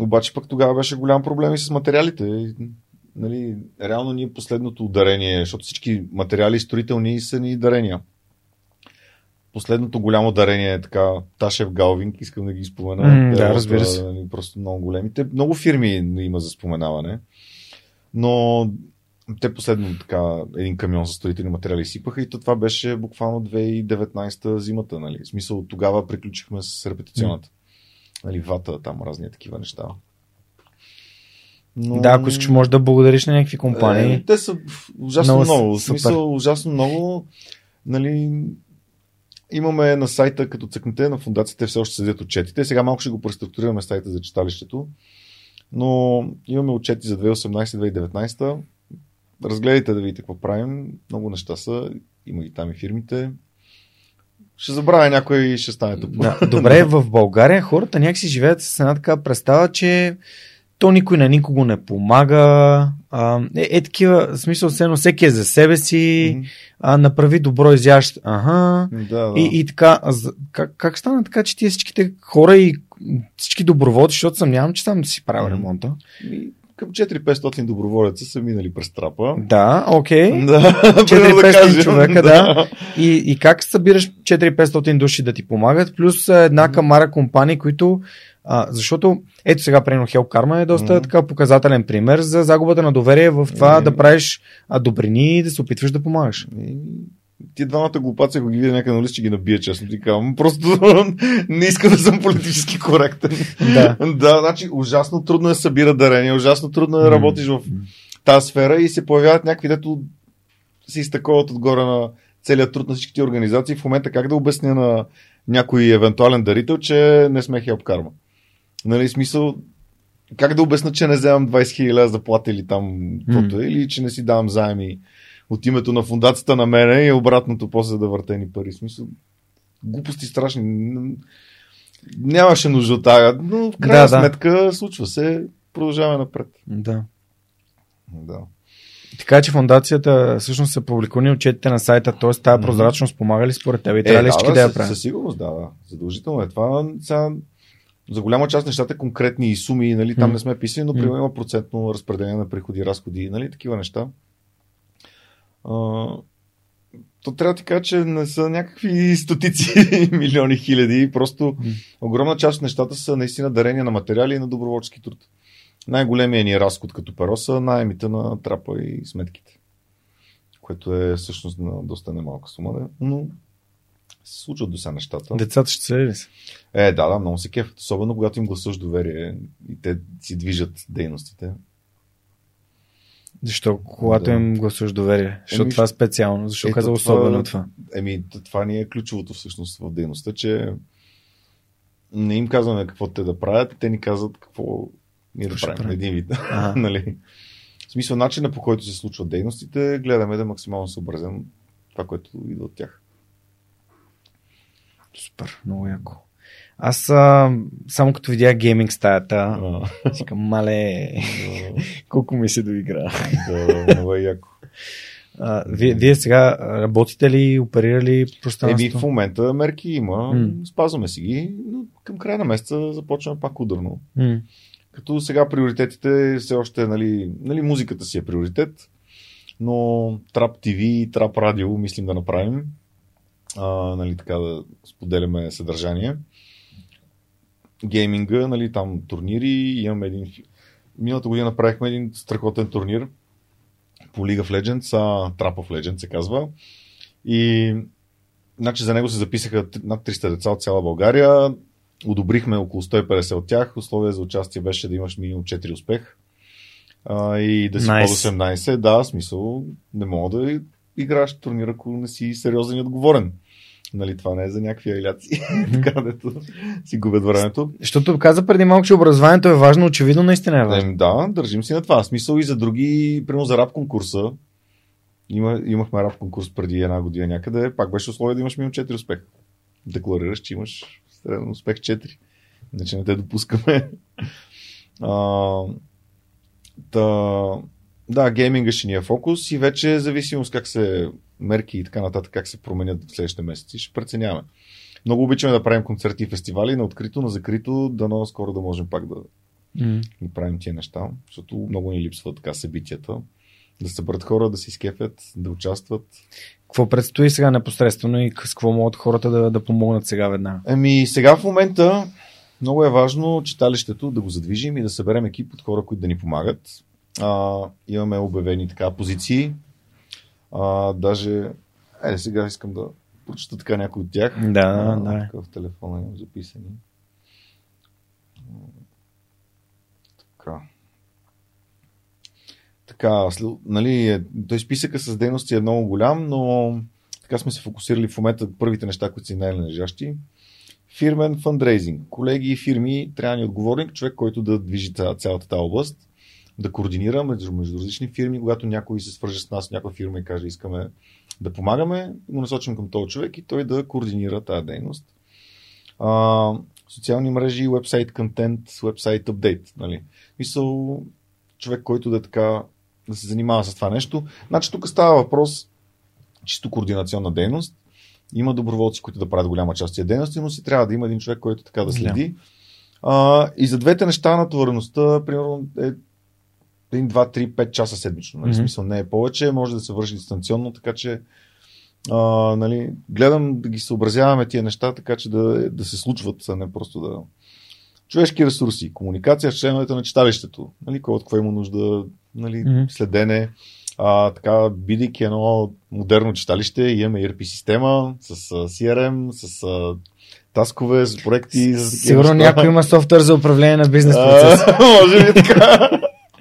Обаче пък тогава беше голям проблем и с материалите. Нали, реално ние последното ударение, защото всички материали строителни са ни дарения. Последното голямо дарение е така Ташев Галвинг, искам да ги спомена. Те да, разбира се. Нали, просто много големи. Те, много фирми има за споменаване. Но те последно така един камион за строителни материали сипаха и то това беше буквално 2019 зимата. Нали? В смисъл тогава приключихме с репетиционната. Нали, вата, там разни такива неща. Но... Да, ако искаш, можеш да благодариш на някакви компании. Е, те са ужасно Много много. В смисъл, ужасно много. Нали, имаме на сайта, като цъкнете на фундацията, все още седят отчетите. Сега малко ще го преструктурираме сайта за читалището. Но имаме отчети за 2018-2019. Разгледайте да видите какво правим. Много неща са. Има и там и фирмите. Ще забравя някой и ще стане тук. Да, добре, в България хората някакси живеят с една така представа, че то никой на никого не помага. А, е, е такива, в смисъл, все едно всеки е за себе си, Мгм. а, направи добро изящ. Ага. Да, да. И, и така, а как, как стана така, че тия всичките хора и всички доброволци, защото съмнявам, че там да си правил Мгм. ремонта. И към 4-500 доброволеца са минали през трапа. Да, окей. Да, 400 примерно да кажем. човека, да. И, и как събираш 4-500 души да ти помагат, плюс една камара компании, които. А, защото, ето сега, примерно, Help Karma е доста Мгм. така показателен пример за загубата на доверие в това Е. да правиш добрини и да се опитваш да помагаш. И Ти двамата глупаци, ако ги видя някъде на ще ги набия, честно ти казвам. Просто не искам да съм политически коректен. Да. да, значи ужасно трудно е събира дарения, ужасно трудно е да работиш в тази сфера и се появяват някакви, дето се изтъковат отгоре на целият труд на всичките организации. В момента как да обясня на някой евентуален дарител, че не сме Help Karma. Нали, смисъл, как да обясна, че не вземам 20 хиляди заплата или там каквото е, или че не си давам заеми от името на фундацията на мене и обратното после да въртени пари. Смисъл, глупости страшни. Нямаше нужда от тая, но в крайна Да, да. сметка случва се, продължаваме напред. Да. Да. Така че фундацията всъщност са публикувани отчетите на сайта, т.е. тази прозрачност помага ли според теб? И трябва ли всички да, я със, правят? със сигурност, да, да. Задължително е. Това сега, за голяма част нещата конкретни суми, нали, там не сме писали, но примерно има процентно разпределение на приходи и разходи, нали, такива неща. А, то трябва да ти кажа, че не са някакви стотици милиони хиляди, просто огромна част от нещата са наистина дарения на материали и на доброволчески труд. Най-големият ни разход като перо са найемите на трапа и сметките. Което е всъщност на доста немалка сума, но се случват до сега нещата. Децата ще се ли са? Е, да, да, много се кефят. Особено когато им гласуваш доверие и те си движат дейностите. Защо? Когато Да. им гласуваш доверие. Защото Еми, това е специално. Защо ето каза това- особено това? Еми, това ни е ключовото всъщност в дейността, че не им казваме какво те да правят, те ни казват какво ние да правим. правим. Един вид. Нали? В смисъл, начина по който се случват дейностите, гледаме да е максимално съобразен това, което идва от тях. Супер, много яко. Аз а, само като видях гейминг стаята, си към мале, колко ми се доигра. да, много е яко. А, вие, вие сега работите ли, оперирали Еми, пространството? в момента мерки има, М. спазваме си ги, но към края на месеца започваме пак ударно. М. Като сега приоритетите все още, нали, нали музиката си е приоритет, но Трап ТВ и Трап Радио мислим да направим. А, нали, така да споделяме съдържание. Гейминга, нали, там турнири, имаме един... Миналата година направихме един страхотен турнир по League of Legends, а, Trap of Legends се казва. И значи за него се записаха над 300 деца от цяла България. Одобрихме около 150 от тях. Условие за участие беше да имаш минимум 4 успех. А, и да си Nice. под 18. Да, смисъл, не мога да играеш турнир, ако не си сериозен и отговорен. Нали, това не е за някакви айляци, така дето си губят времето. Защото каза преди малко, че образованието е важно, очевидно наистина е важно. Да, държим си на това. Смисъл и за други, примерно за рап конкурса. Има, имахме рап конкурс преди една година някъде. Пак беше условие да имаш минимум 4 успех. Декларираш, че имаш среден успех 4. Иначе не те допускаме. А, та, да, гейминга ще ни е фокус и вече зависимост как се мерки и така нататък, как се променят в следващите месеци, ще преценяваме. Много обичаме да правим концерти и фестивали на открито, на закрито, дано скоро да можем пак да, М. и правим тия неща, защото много ни липсват така събитията. Да съберат хора, да се изкефят, да участват. Какво предстои сега непосредствено и с какво могат хората да, да помогнат сега веднага? Еми, сега в момента много е важно читалището да го задвижим и да съберем екип от хора, които да ни помагат. А, имаме обявени така позиции. А, даже, е, сега искам да прочета така някой от тях. Да, а, да. Тук в телефона имам записани. Така. Така, нали, е, той списъка с дейности е много голям, но така сме се фокусирали в момента първите неща, които са ни най-належащи. Фирмен фандрейзинг. Колеги и фирми трябва да ни отговорник, човек, който да движи ця- цялата тази област, да координира между, между различни фирми, когато някой се свърже с нас, някоя фирма и каже искаме да помагаме, го насочим към този човек и той да координира тази дейност. А, социални мрежи, вебсайт контент, вебсайт апдейт. Нали? Мисъл, човек, който да е така да се занимава с това нещо. Значи тук става въпрос чисто координационна дейност. Има доброволци, които да правят голяма част от дейности, но си трябва да има един човек, който така да следи. А, и за двете неща натовареността, примерно, е 1, 2, 3, 5 часа седмично. Нали? Mm-hmm. Смисъл не е повече, може да се върши дистанционно, така че а, нали, гледам да ги съобразяваме тия неща, така че да, да се случват, а не просто да... Човешки ресурси, комуникация с членовете на читалището, нали, кой от какво има нужда, нали, Мгм. следене. А, така, бидейки едно модерно читалище, имаме ERP система с а, CRM, с а, таскове, с проекти. С Сигурно някой има софтуер за управление на бизнес А, процеса. Може би така.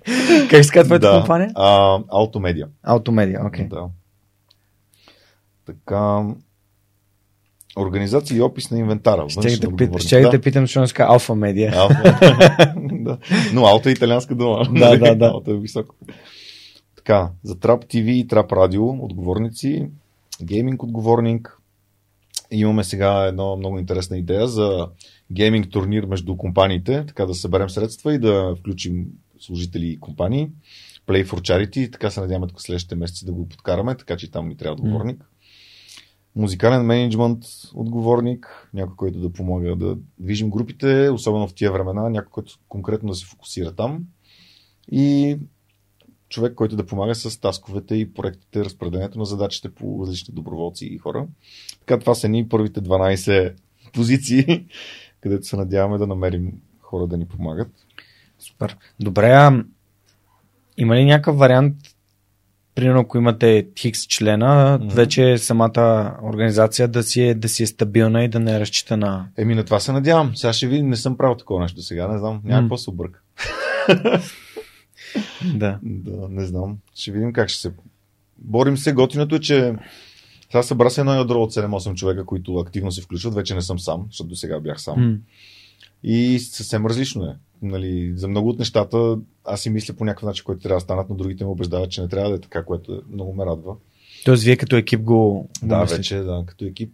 Как се казва твоята да. компания? А, Automedia. Окей. Да. Така. Организация и опис на инвентара. Външен да, пит, щях Да. да питам, защо не ска Алфа Медиа. Да. Но алто е италианска дума. Да, да, да. Алто е високо. Така, за Trap TV и Trap Radio отговорници, гейминг отговорник. Имаме сега една много интересна идея за гейминг турнир между компаниите, така да съберем средства и да включим служители и компании. Play for Charity, така се надяваме тук следващите месеци да го подкараме, така че там ми трябва отговорник. Музикален менеджмент отговорник, някой, който да помага да движим групите, особено в тия времена, някой, който конкретно да се фокусира там. И човек, който да помага с тасковете и проектите, разпределението на задачите по различни доброволци и хора. Така това са ни първите 12 позиции, където се надяваме да намерим хора да ни помагат. Супер. Добре, а има ли някакъв вариант, примерно ако имате хикс члена, mm-hmm. вече самата организация да си, е, да си е стабилна и да не разчита на... Еми на това се надявам. Сега ще видим, не съм правил такова нещо сега, не знам, няма какво mm. се обърка. да. да. Не знам. Ще видим как ще се... Борим се. Готиното е, че сега събра се едно ядро от 7-8 човека, които активно се включват. Вече не съм сам, защото до сега бях сам. Mm. И съвсем различно е. Нали, за много от нещата аз си мисля по някакъв начин, който трябва да станат, но другите ме убеждават, че не трябва да е така, което много ме радва. Тоест, вие като екип го. Да, вече, да, като екип.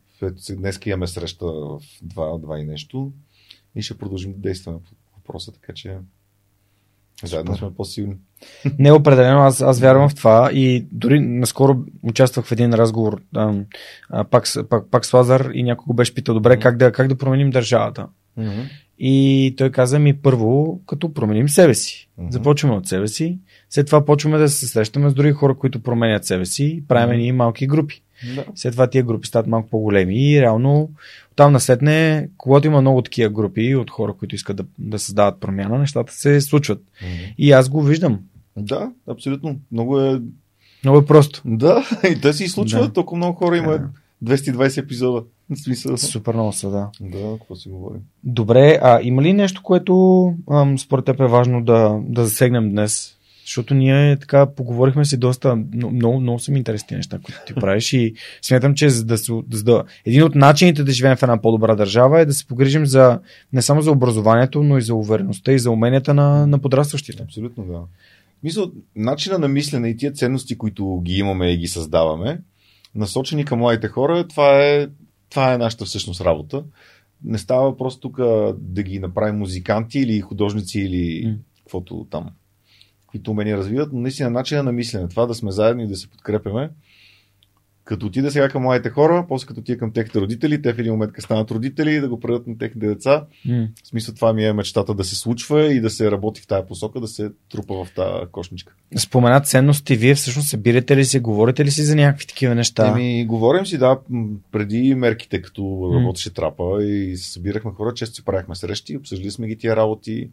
Днес имаме среща в 2, и нещо и ще продължим да действаме по въпроса, така че заедно сме по-силни. Не, определено, аз, аз вярвам в това и дори наскоро участвах в един разговор а, а, пак, пак, пак с Лазар и някой го беше питал, добре, как да, как да променим държавата? Mm-hmm. И той каза ми първо, като променим себе си. Mm-hmm. Започваме от себе си, след това почваме да се срещаме с други хора, които променят себе си, правим mm-hmm. и малки групи. Да. След това тия групи стават малко по-големи и реално там насетне, когато има много такива групи от хора, които искат да, да създават промяна, нещата се случват. Mm-hmm. И аз го виждам. Да, абсолютно. Много е. Много е просто. Да, и те си случва. Да. Толкова много хора има. Да. 220 епизода. Смисъл. Супер много са, да. Да, какво си говорим. Добре, а има ли нещо, което ам, според теб е важно да, да засегнем днес? Защото ние така поговорихме си доста, много, много са ми интересни неща, които ти правиш и смятам, че за да, за да, един от начините да живеем в една по-добра държава е да се погрижим за, не само за образованието, но и за увереността и за уменията на, на подрастващите. Абсолютно, да. Мисля, начина на мислене и тия ценности, които ги имаме и ги създаваме, насочени към младите хора, това е, това е нашата всъщност работа. Не става въпрос тук да ги направим музиканти или художници или mm. каквото там, които умения развиват, но наистина начина на мислене, това да сме заедно и да се подкрепяме, като отиде сега към младите хора, после като отиде към техните родители, те в един момент станат родители и да го предадат на техните деца. Mm. В смисъл това ми е мечтата да се случва и да се работи в тая посока, да се трупа в тази кошничка. Споменат ценности, вие всъщност събирате ли си, говорите ли си за някакви такива неща? Еми, говорим си, да, преди мерките, като mm. работеше трапа и събирахме хора, често си правихме срещи, обсъждали сме ги тия работи.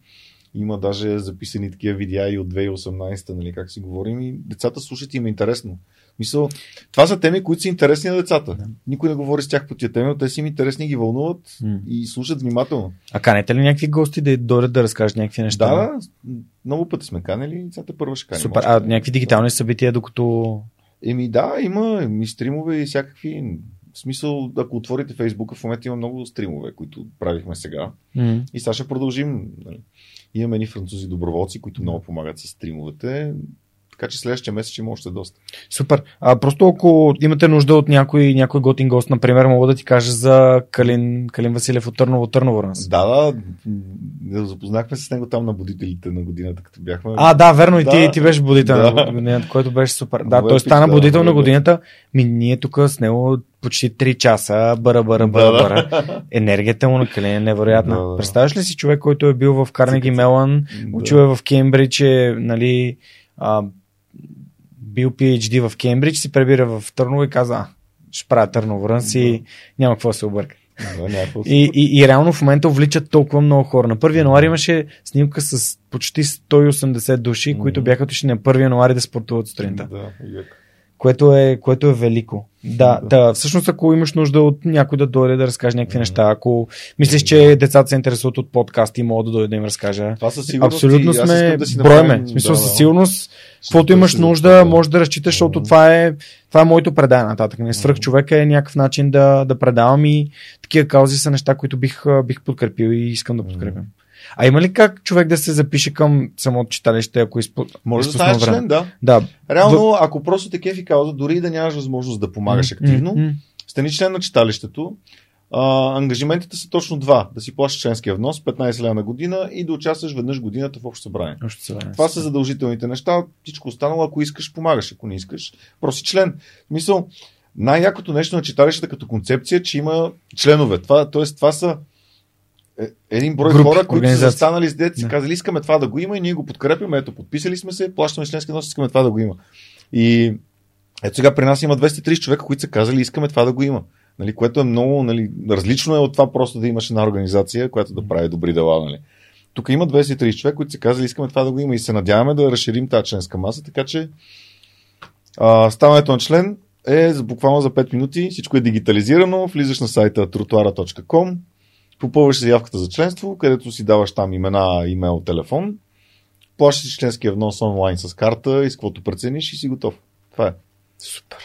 Има даже записани такива видеа и от 2018, нали, как си говорим и децата слушат им е интересно. Мисъл, това са теми, които са интересни на децата. Да. Никой не говори с тях по тия теми, но те си им интересни, ги вълнуват mm. и слушат внимателно. А канете ли някакви гости да дойдат да разкажат някакви неща? Да, много пъти сме канели и децата първо ще каним. Супер. А някакви дигитални събития, докато... Еми да, има и стримове и всякакви. В смисъл, ако отворите Фейсбука, в момента има много стримове, които правихме сега. Mm. И сега ще продължим. Нали. Имаме ни французи доброволци, които много помагат с стримовете. Така че следващия месец ще има още доста. Супер. А просто ако имате нужда от някой, някой готин гост, например, мога да ти кажа за Калин, Калин Василев от Търново, Търново. Нас. Да, да, запознахме се с него там на будителите на годината, като бяхме. А, да, верно, и ти, ти беше будител да. на годината, който беше супер. Да, той стана будител на годината. Ми, ние тук с него почти 3 часа, бара, бара, бара, бара. Енергията му на Калин е невероятна. Да, да. Представяш ли си човек, който е бил в Карнеги Мелан, учил е в Кембридж, е, нали, а, бил PhD в Кембридж, си пребира в Търново и каза, а, ще правя Търново рън си, няма какво да се обърка. И, и, и реално в момента увличат толкова много хора. На 1 януари имаше снимка с почти 180 души, които бяха отишли на 1 януари да спортуват сутринта. Да, което е, което е велико. Да, да, да, всъщност ако имаш нужда от някой да дойде да разкаже някакви mm-hmm. неща, ако мислиш, че децата се интересуват от подкасти, мога да дойде да им разкажа. Това със сигурност. Абсолютно сме да броеме. В смисъл, да, със сигурност, каквото имаш нужда, да. може да разчиташ, защото mm-hmm. това е, това е моето предание нататък. Не свръх човека е някакъв начин да, да предавам и такива каузи са неща, които бих, бих подкрепил и искам да подкрепям. А има ли как човек да се запише към самото читалище, ако изпу... Може да станеш член, да. Да. Реално, ако просто те кефи кауза, дори и да нямаш възможност да помагаш активно, м, стани член на читалището. А, ангажиментите са точно два. Да си плащаш членския внос 15 лева на година и да участваш веднъж годината в общо събрание. Още сега. Това са задължителните неща. Всичко останало, ако искаш, помагаш. Ако не искаш, просто член. В Мисъл, най-якото нещо на читалищата като концепция, е, че има членове. Това, тоест, това са един брой Групи, хора, които са застанали с дете, Да. казали, искаме това да го има и ние го подкрепяме. Ето, подписали сме се, плащаме членски нос, искаме това да го има. И ето сега при нас има 230 човека, които са казали, искаме това да го има. Нали, което е много нали, различно е от това просто да имаш една организация, която да прави добри дела. Нали. Тук има 230 човека, които са казали, искаме това да го има и се надяваме да разширим тази членска маса, така че а, ставането на член е буквално за 5 минути, всичко е дигитализирано, влизаш на сайта trotuara.com, попълваш заявката за членство, където си даваш там имена, имейл, телефон, плащаш членския внос онлайн с карта и с каквото прецениш и си готов. Това е. Супер.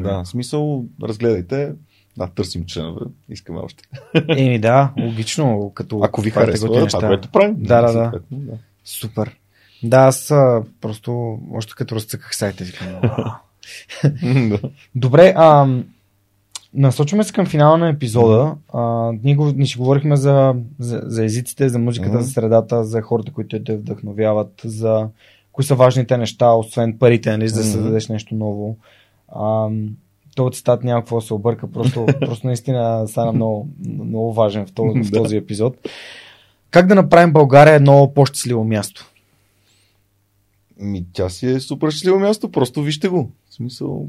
Да, в смисъл, разгледайте. Да, търсим членове. Искаме още. Еми да, логично, като Ако ви харесва това, неща. което правим. Да, да, да. да. Супер. Да, аз просто още като разцъках сайта. Добре, а, насочваме се към финала на епизода. А, ние, го, ние ще говорихме за, за, за езиците, за музиката, Мгм. за средата, за хората, които те вдъхновяват, за кои са важните неща, освен парите, нали, за да Мгм. създадеш нещо ново. А, този цитат няма какво да се обърка, просто, просто наистина стана много, много важен в този, в този епизод. Как да направим България едно по-щастливо място? Ми, тя си е супер щастливо място, просто вижте го. В смисъл,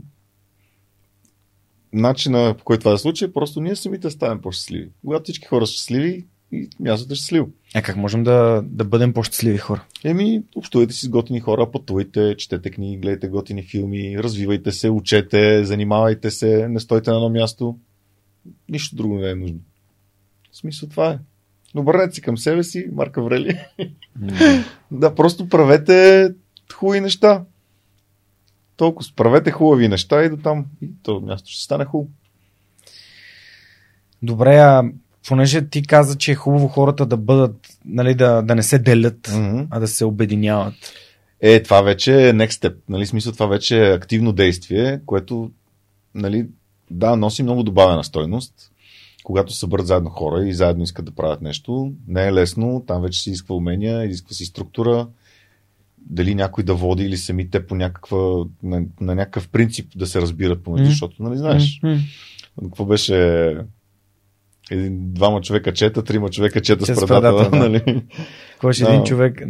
начина по който това да случи, е просто ние самите ставаме по-щастливи. Когато всички хора са щастливи, и мястото е щастливо. А как можем да, да бъдем по-щастливи хора? Еми, общувайте си с готини хора, пътувайте, четете книги, гледайте готини филми, развивайте се, учете, занимавайте се, не стойте на едно място. Нищо друго не е нужно. В смисъл това е. Обърнете си към себе си, Марка Врели. да, просто правете хубави неща. Толкова правете хубави неща и до там. И то място ще стане хубаво. Добре, а понеже ти каза, че е хубаво хората да бъдат, нали, да, да не се делят, Mm-hmm. а да се обединяват. Е, това вече е next step. Нали, смисъл, това вече е активно действие, което нали, да, носи много добавена стойност. Когато се съберат заедно хора и заедно искат да правят нещо, не е лесно, там вече се изисква умения, изисква си структура, дали някой да води или сами те по някаква, на, на някакъв принцип да се разбират помежду, Мгм. защото, нали знаеш, м. какво беше един, двама човека чета, трима човека чета Чета с предател, предател, да. нали? Кой ще Да. един човек,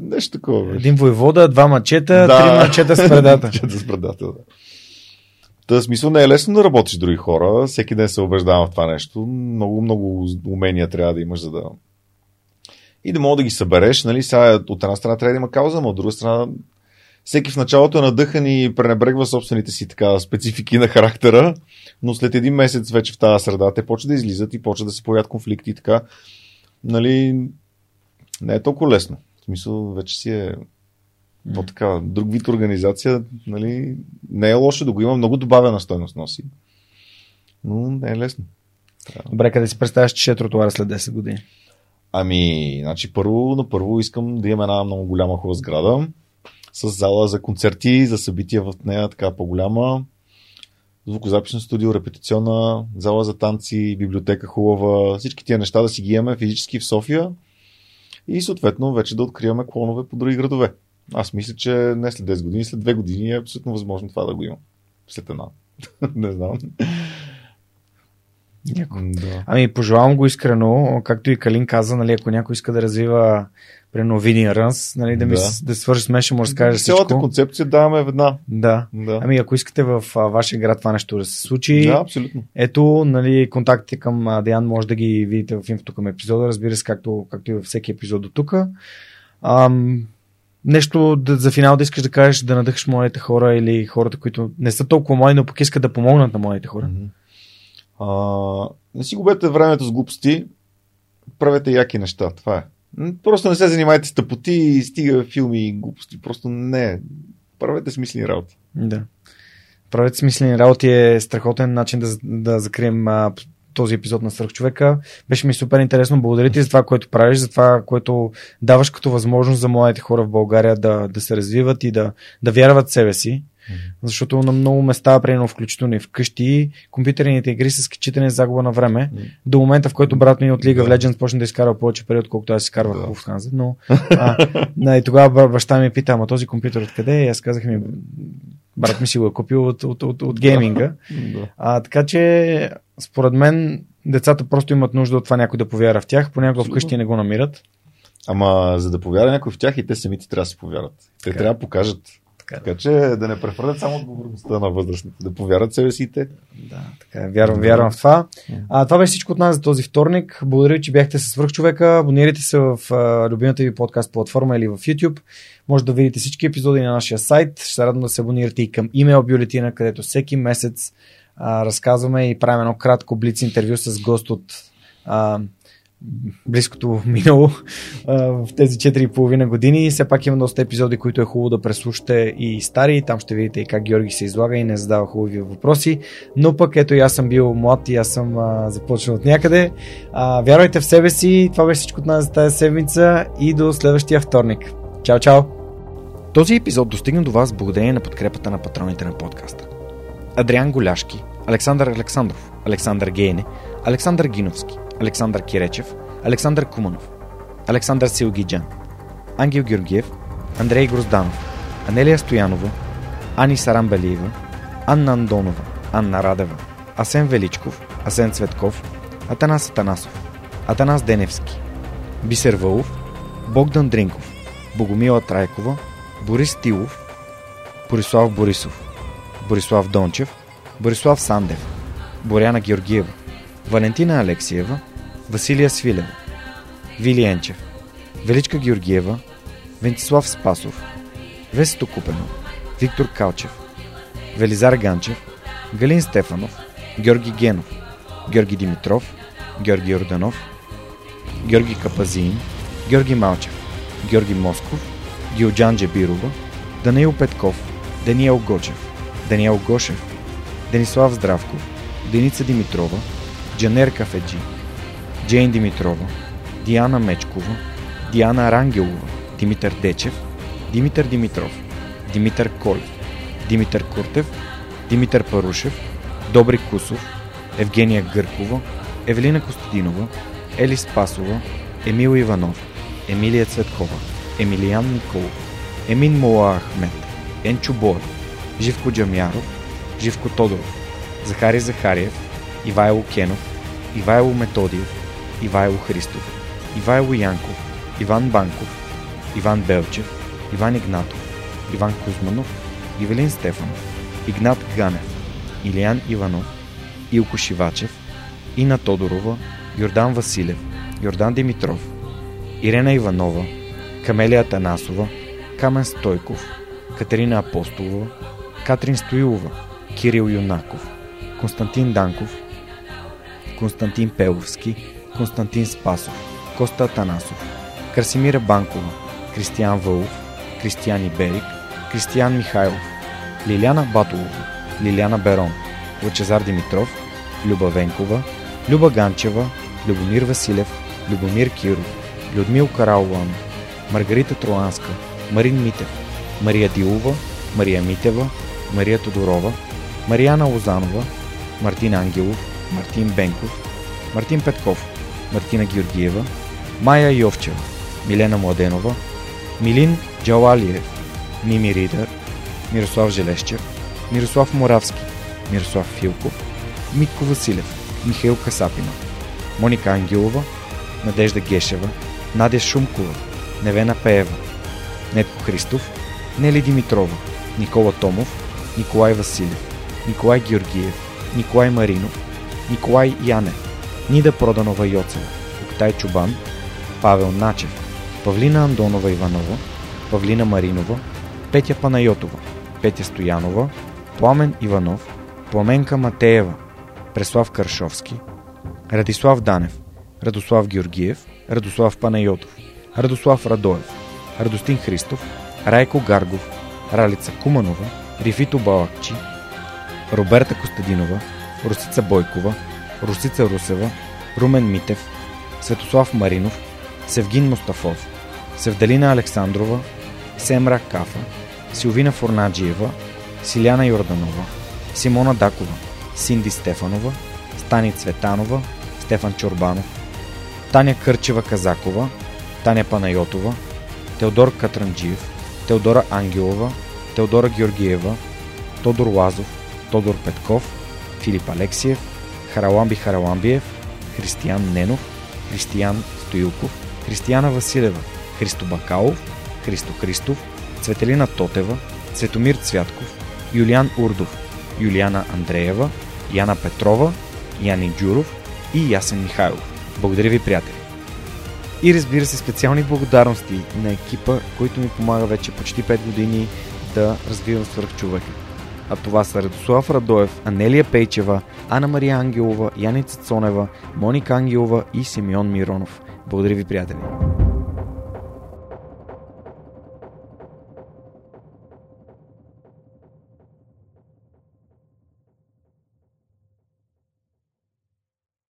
Нещо такова. беше. един войвода, два мачета, Да. три мачета с предата. Чета с предател, да. Та смисъл не е лесно да работиш с други хора. Всеки ден се убеждавам в това нещо. Много, много умения трябва да имаш, за да. И да мога да ги събереш. Нали? Сега от една страна трябва да има кауза, но от друга страна всеки в началото е надъхан и пренебрегва собствените си така специфики на характера, но след един месец вече в тази среда те почват да излизат и почват да се появят конфликти и така. Нали, не е толкова лесно. В смисъл, вече си е по-така, друг вид организация, нали, не е лошо да го има, много добавена стойност носи. Но не е лесно. Добре, къде си представяш, че ще е тротуара след 10 години? Ами, значи първо, на първо искам да имам една много голяма хубава сграда, с зала за концерти, за събития в нея, така по-голяма, звукозаписно студио, репетиционна, зала за танци, библиотека хубава, всички тия неща да си ги имаме физически в София и съответно вече да откриваме клонове по други градове. Аз мисля, че не след 10 години, след 2 години е абсолютно възможно това да го има. След една. не знам. Яко. Да. Ами, пожелавам го искрено, както и Калин каза, нали, ако някой иска да развива примерно Видин Рънс, нали, да, ми, Да. да свържи с мен, ще му разкаже Цялата всичко. концепция даваме веднага. Да. Да. Ами, ако искате в а, вашия град това нещо да се случи, да, абсолютно. ето, нали, контактите към а, Деян може да ги видите в инфото към епизода, разбира се, както, както и във всеки епизод до тук. Ам, нещо да, за финал да искаш да кажеш, да надъхаш младите хора или хората, които не са толкова млади, но пък искат да помогнат на младите хора. А, не си губете времето с глупости, правете яки неща. Това е. Просто не се занимайте с тъпоти и стига филми и глупости. Просто не. Правете смислени работи. Да. Правят смислени работи е страхотен начин да, да закрием а, този епизод на Свърхчовека. Беше ми супер интересно. Благодаря ти за това, което правиш, за това, което даваш като възможност за младите хора в България да, да се развиват и да, да вярват в себе си. Защото на много места, примерно включително и вкъщи, компютърните игри с читане с загуба на време. До момента, в който брат ми от League of Legends почна да изкарва повече пари, отколкото аз изкарвах Да. в Lufthansa. Но а, да, и тогава баща ми пита, ама този компютър откъде е? И аз казах ми, брат ми си го е купил от, от, от, от гейминга. Да. А, така че, според мен, децата просто имат нужда от това някой да повярва в тях. Понякога вкъщи не го намират. Ама за да повярва някой в тях и те самите трябва да си повярват. Те Така. трябва да покажат. Така. Така че да не прехвърлят само отговорността на възрастните, да повярват себе си те. Да, така, е. вярвам, вярвам в това. А, това беше всичко от нас за този вторник. Благодаря, че бяхте с свърхчовека. Абонирайте се в а, любимата ви подкаст платформа или в YouTube. Може да видите всички епизоди на нашия сайт. Ще се радвам да се абонирате и към имейл бюлетина, където всеки месец а, разказваме и правим едно кратко блиц интервю с гост от а, близкото минало в тези 4,5 години. Все пак има доста епизоди, които е хубаво да преслушате и стари. Там ще видите и как Георги се излага и не задава хубави въпроси. Но пък ето и аз съм бил млад и аз съм а, започнал от някъде. А, вярвайте в себе си. Това беше всичко от нас за тази седмица и до следващия вторник. Чао, чао! Този епизод достигна до вас благодарение на подкрепата на патроните на подкаста. Адриан Голяшки, Александър Александров, Александър Гейне, Александър Гиновски, Александър Киречев, Александър Куманов, Александър Силгиджан, Ангел Георгиев, Андрей Грозданов, Анелия Стоянова, Ани Сарамбелиева, Анна Андонова, Анна Радева, Асен Величков, Асен Цветков, Атанас Атанасов, Атанас Деневски, Бисер Вълов, Богдан Дринков, Богомила Трайкова, Борис Тилов, Борислав Борисов, Борислав Дончев, Борислав Сандев, Боряна Георгиева, Валентина Алексиева, Василия Свилева, Вили Енчев, Величка Георгиева, Вентислав Спасов, Весто Купено, Виктор Калчев, Велизар Ганчев, Галин Стефанов, Георги Генов, Георги Димитров, Георги Орданов, Георги Капазин, Георги Малчев, Георги Москов, Гилджан Джебирова, Даниил Петков, Даниел Гочев, Даниел Гошев, Денислав Здравков, Деница Димитрова, Джанер Кафеджи, Джейн Димитрова, Диана Мечкова, Диана Рангелова, Димитър Дечев, Димитър Димитров, Димитър Колев, Димитър Куртев, Димитър Парушев, Добри Кусов, Евгения Гъркова, Евелина Костадинова, Ели Спасова, Емил Иванов, Емилия Цветкова, Емилиян Николов, Емин Мола Ахмет, Енчо Боев, Живко Джамяров, Живко Тодоров, Захари Захариев, Ивайло Кенов, Ивайло Методиев, Ивайло Христов, Ивайло Янков, Иван Банков, Иван Белчев, Иван Игнатов, Иван Кузманов, Ивелин Стефанов, Игнат Ганев, Илиян Иванов, Илко Шивачев, Ина Тодорова, Йордан Василев, Йордан Димитров, Ирена Иванова, Камелия Танасова, Камен Стойков, Катерина Апостолова, Катрин Стоилова, Кирил Юнаков, Константин Данков, Константин Пеловски, Константин Спасов, Коста Атанасов, Красимира Банкова, Кристиян Вълов, Кристиян Иберик, Кристиян Михайлов, Лиляна Батолова, Лиляна Берон, Лъчезар Димитров, Люба Венкова, Люба Ганчева, Любомир Василев, Любомир Киров, Людмил Караулан, Маргарита Троанска, Марин Митев, Мария Дилова, Мария Митева, Мария Тодорова, Марияна Лозанова, Мартин Ангелов, Мартин Бенков, Мартин Петков, Мартина Георгиева, Майя Йовчева, Милена Младенова, Милин Джалалиев, Мими Ридър, Мирослав Желещев, Мирослав Моравски, Мирослав Филков, Митко Василев, Михаил Касапина, Моника Ангелова, Надежда Гешева, Надя Шумкова, Невена Пеева, Нетко Христов, Нели Димитрова, Никола Томов, Николай Василев, Николай Георгиев, Николай Маринов, Николай Янев, Нида Проданова Йоцева, Октай Чубан, Павел Начев, Павлина Андонова Иванова, Павлина Маринова, Петя Панайотова, Петя Стоянова, Пламен Иванов, Пламенка Матеева, Преслав Каршовски, Радислав Данев, Радослав Георгиев, Радослав Панайотов, Радослав Радоев, Радостин Христов, Райко Гаргов, Ралица Куманова, Рифито Балакчи, Роберта Костадинова, Русица Бойкова, Русица Русева, Румен Митев, Светослав Маринов, Севгин Мустафов, Севдалина Александрова, Семра Кафа, Силвина Форнаджиева, Силяна Йорданова, Симона Дакова, Синди Стефанова, Стани Цветанова, Стефан Чорбанов, Таня Кърчева Казакова, Таня Панайотова, Теодор Катранджиев, Теодора Ангелова, Теодора Георгиева, Тодор Лазов, Тодор Петков, Филип Алексиев, Хараламби Хараламбиев, Християн Ненов, Християн Стоилков, Християна Василева, Христо Бакалов, Христо Христов, Цветелина Тотева, Цветомир Цвятков, Юлиан Урдов, Юлиана Андреева, Яна Петрова, Яни Джуров и Ясен Михайлов. Благодаря ви, приятели! И разбира се, специални благодарности на екипа, който ми помага вече почти 5 години да развивам свърхчовека. А това са Радослав Радоев, Анелия Пейчева, Ана Мария Ангелова, Яница Цонева, Моника Ангелова и Симеон Миронов. Благодаря ви, приятели!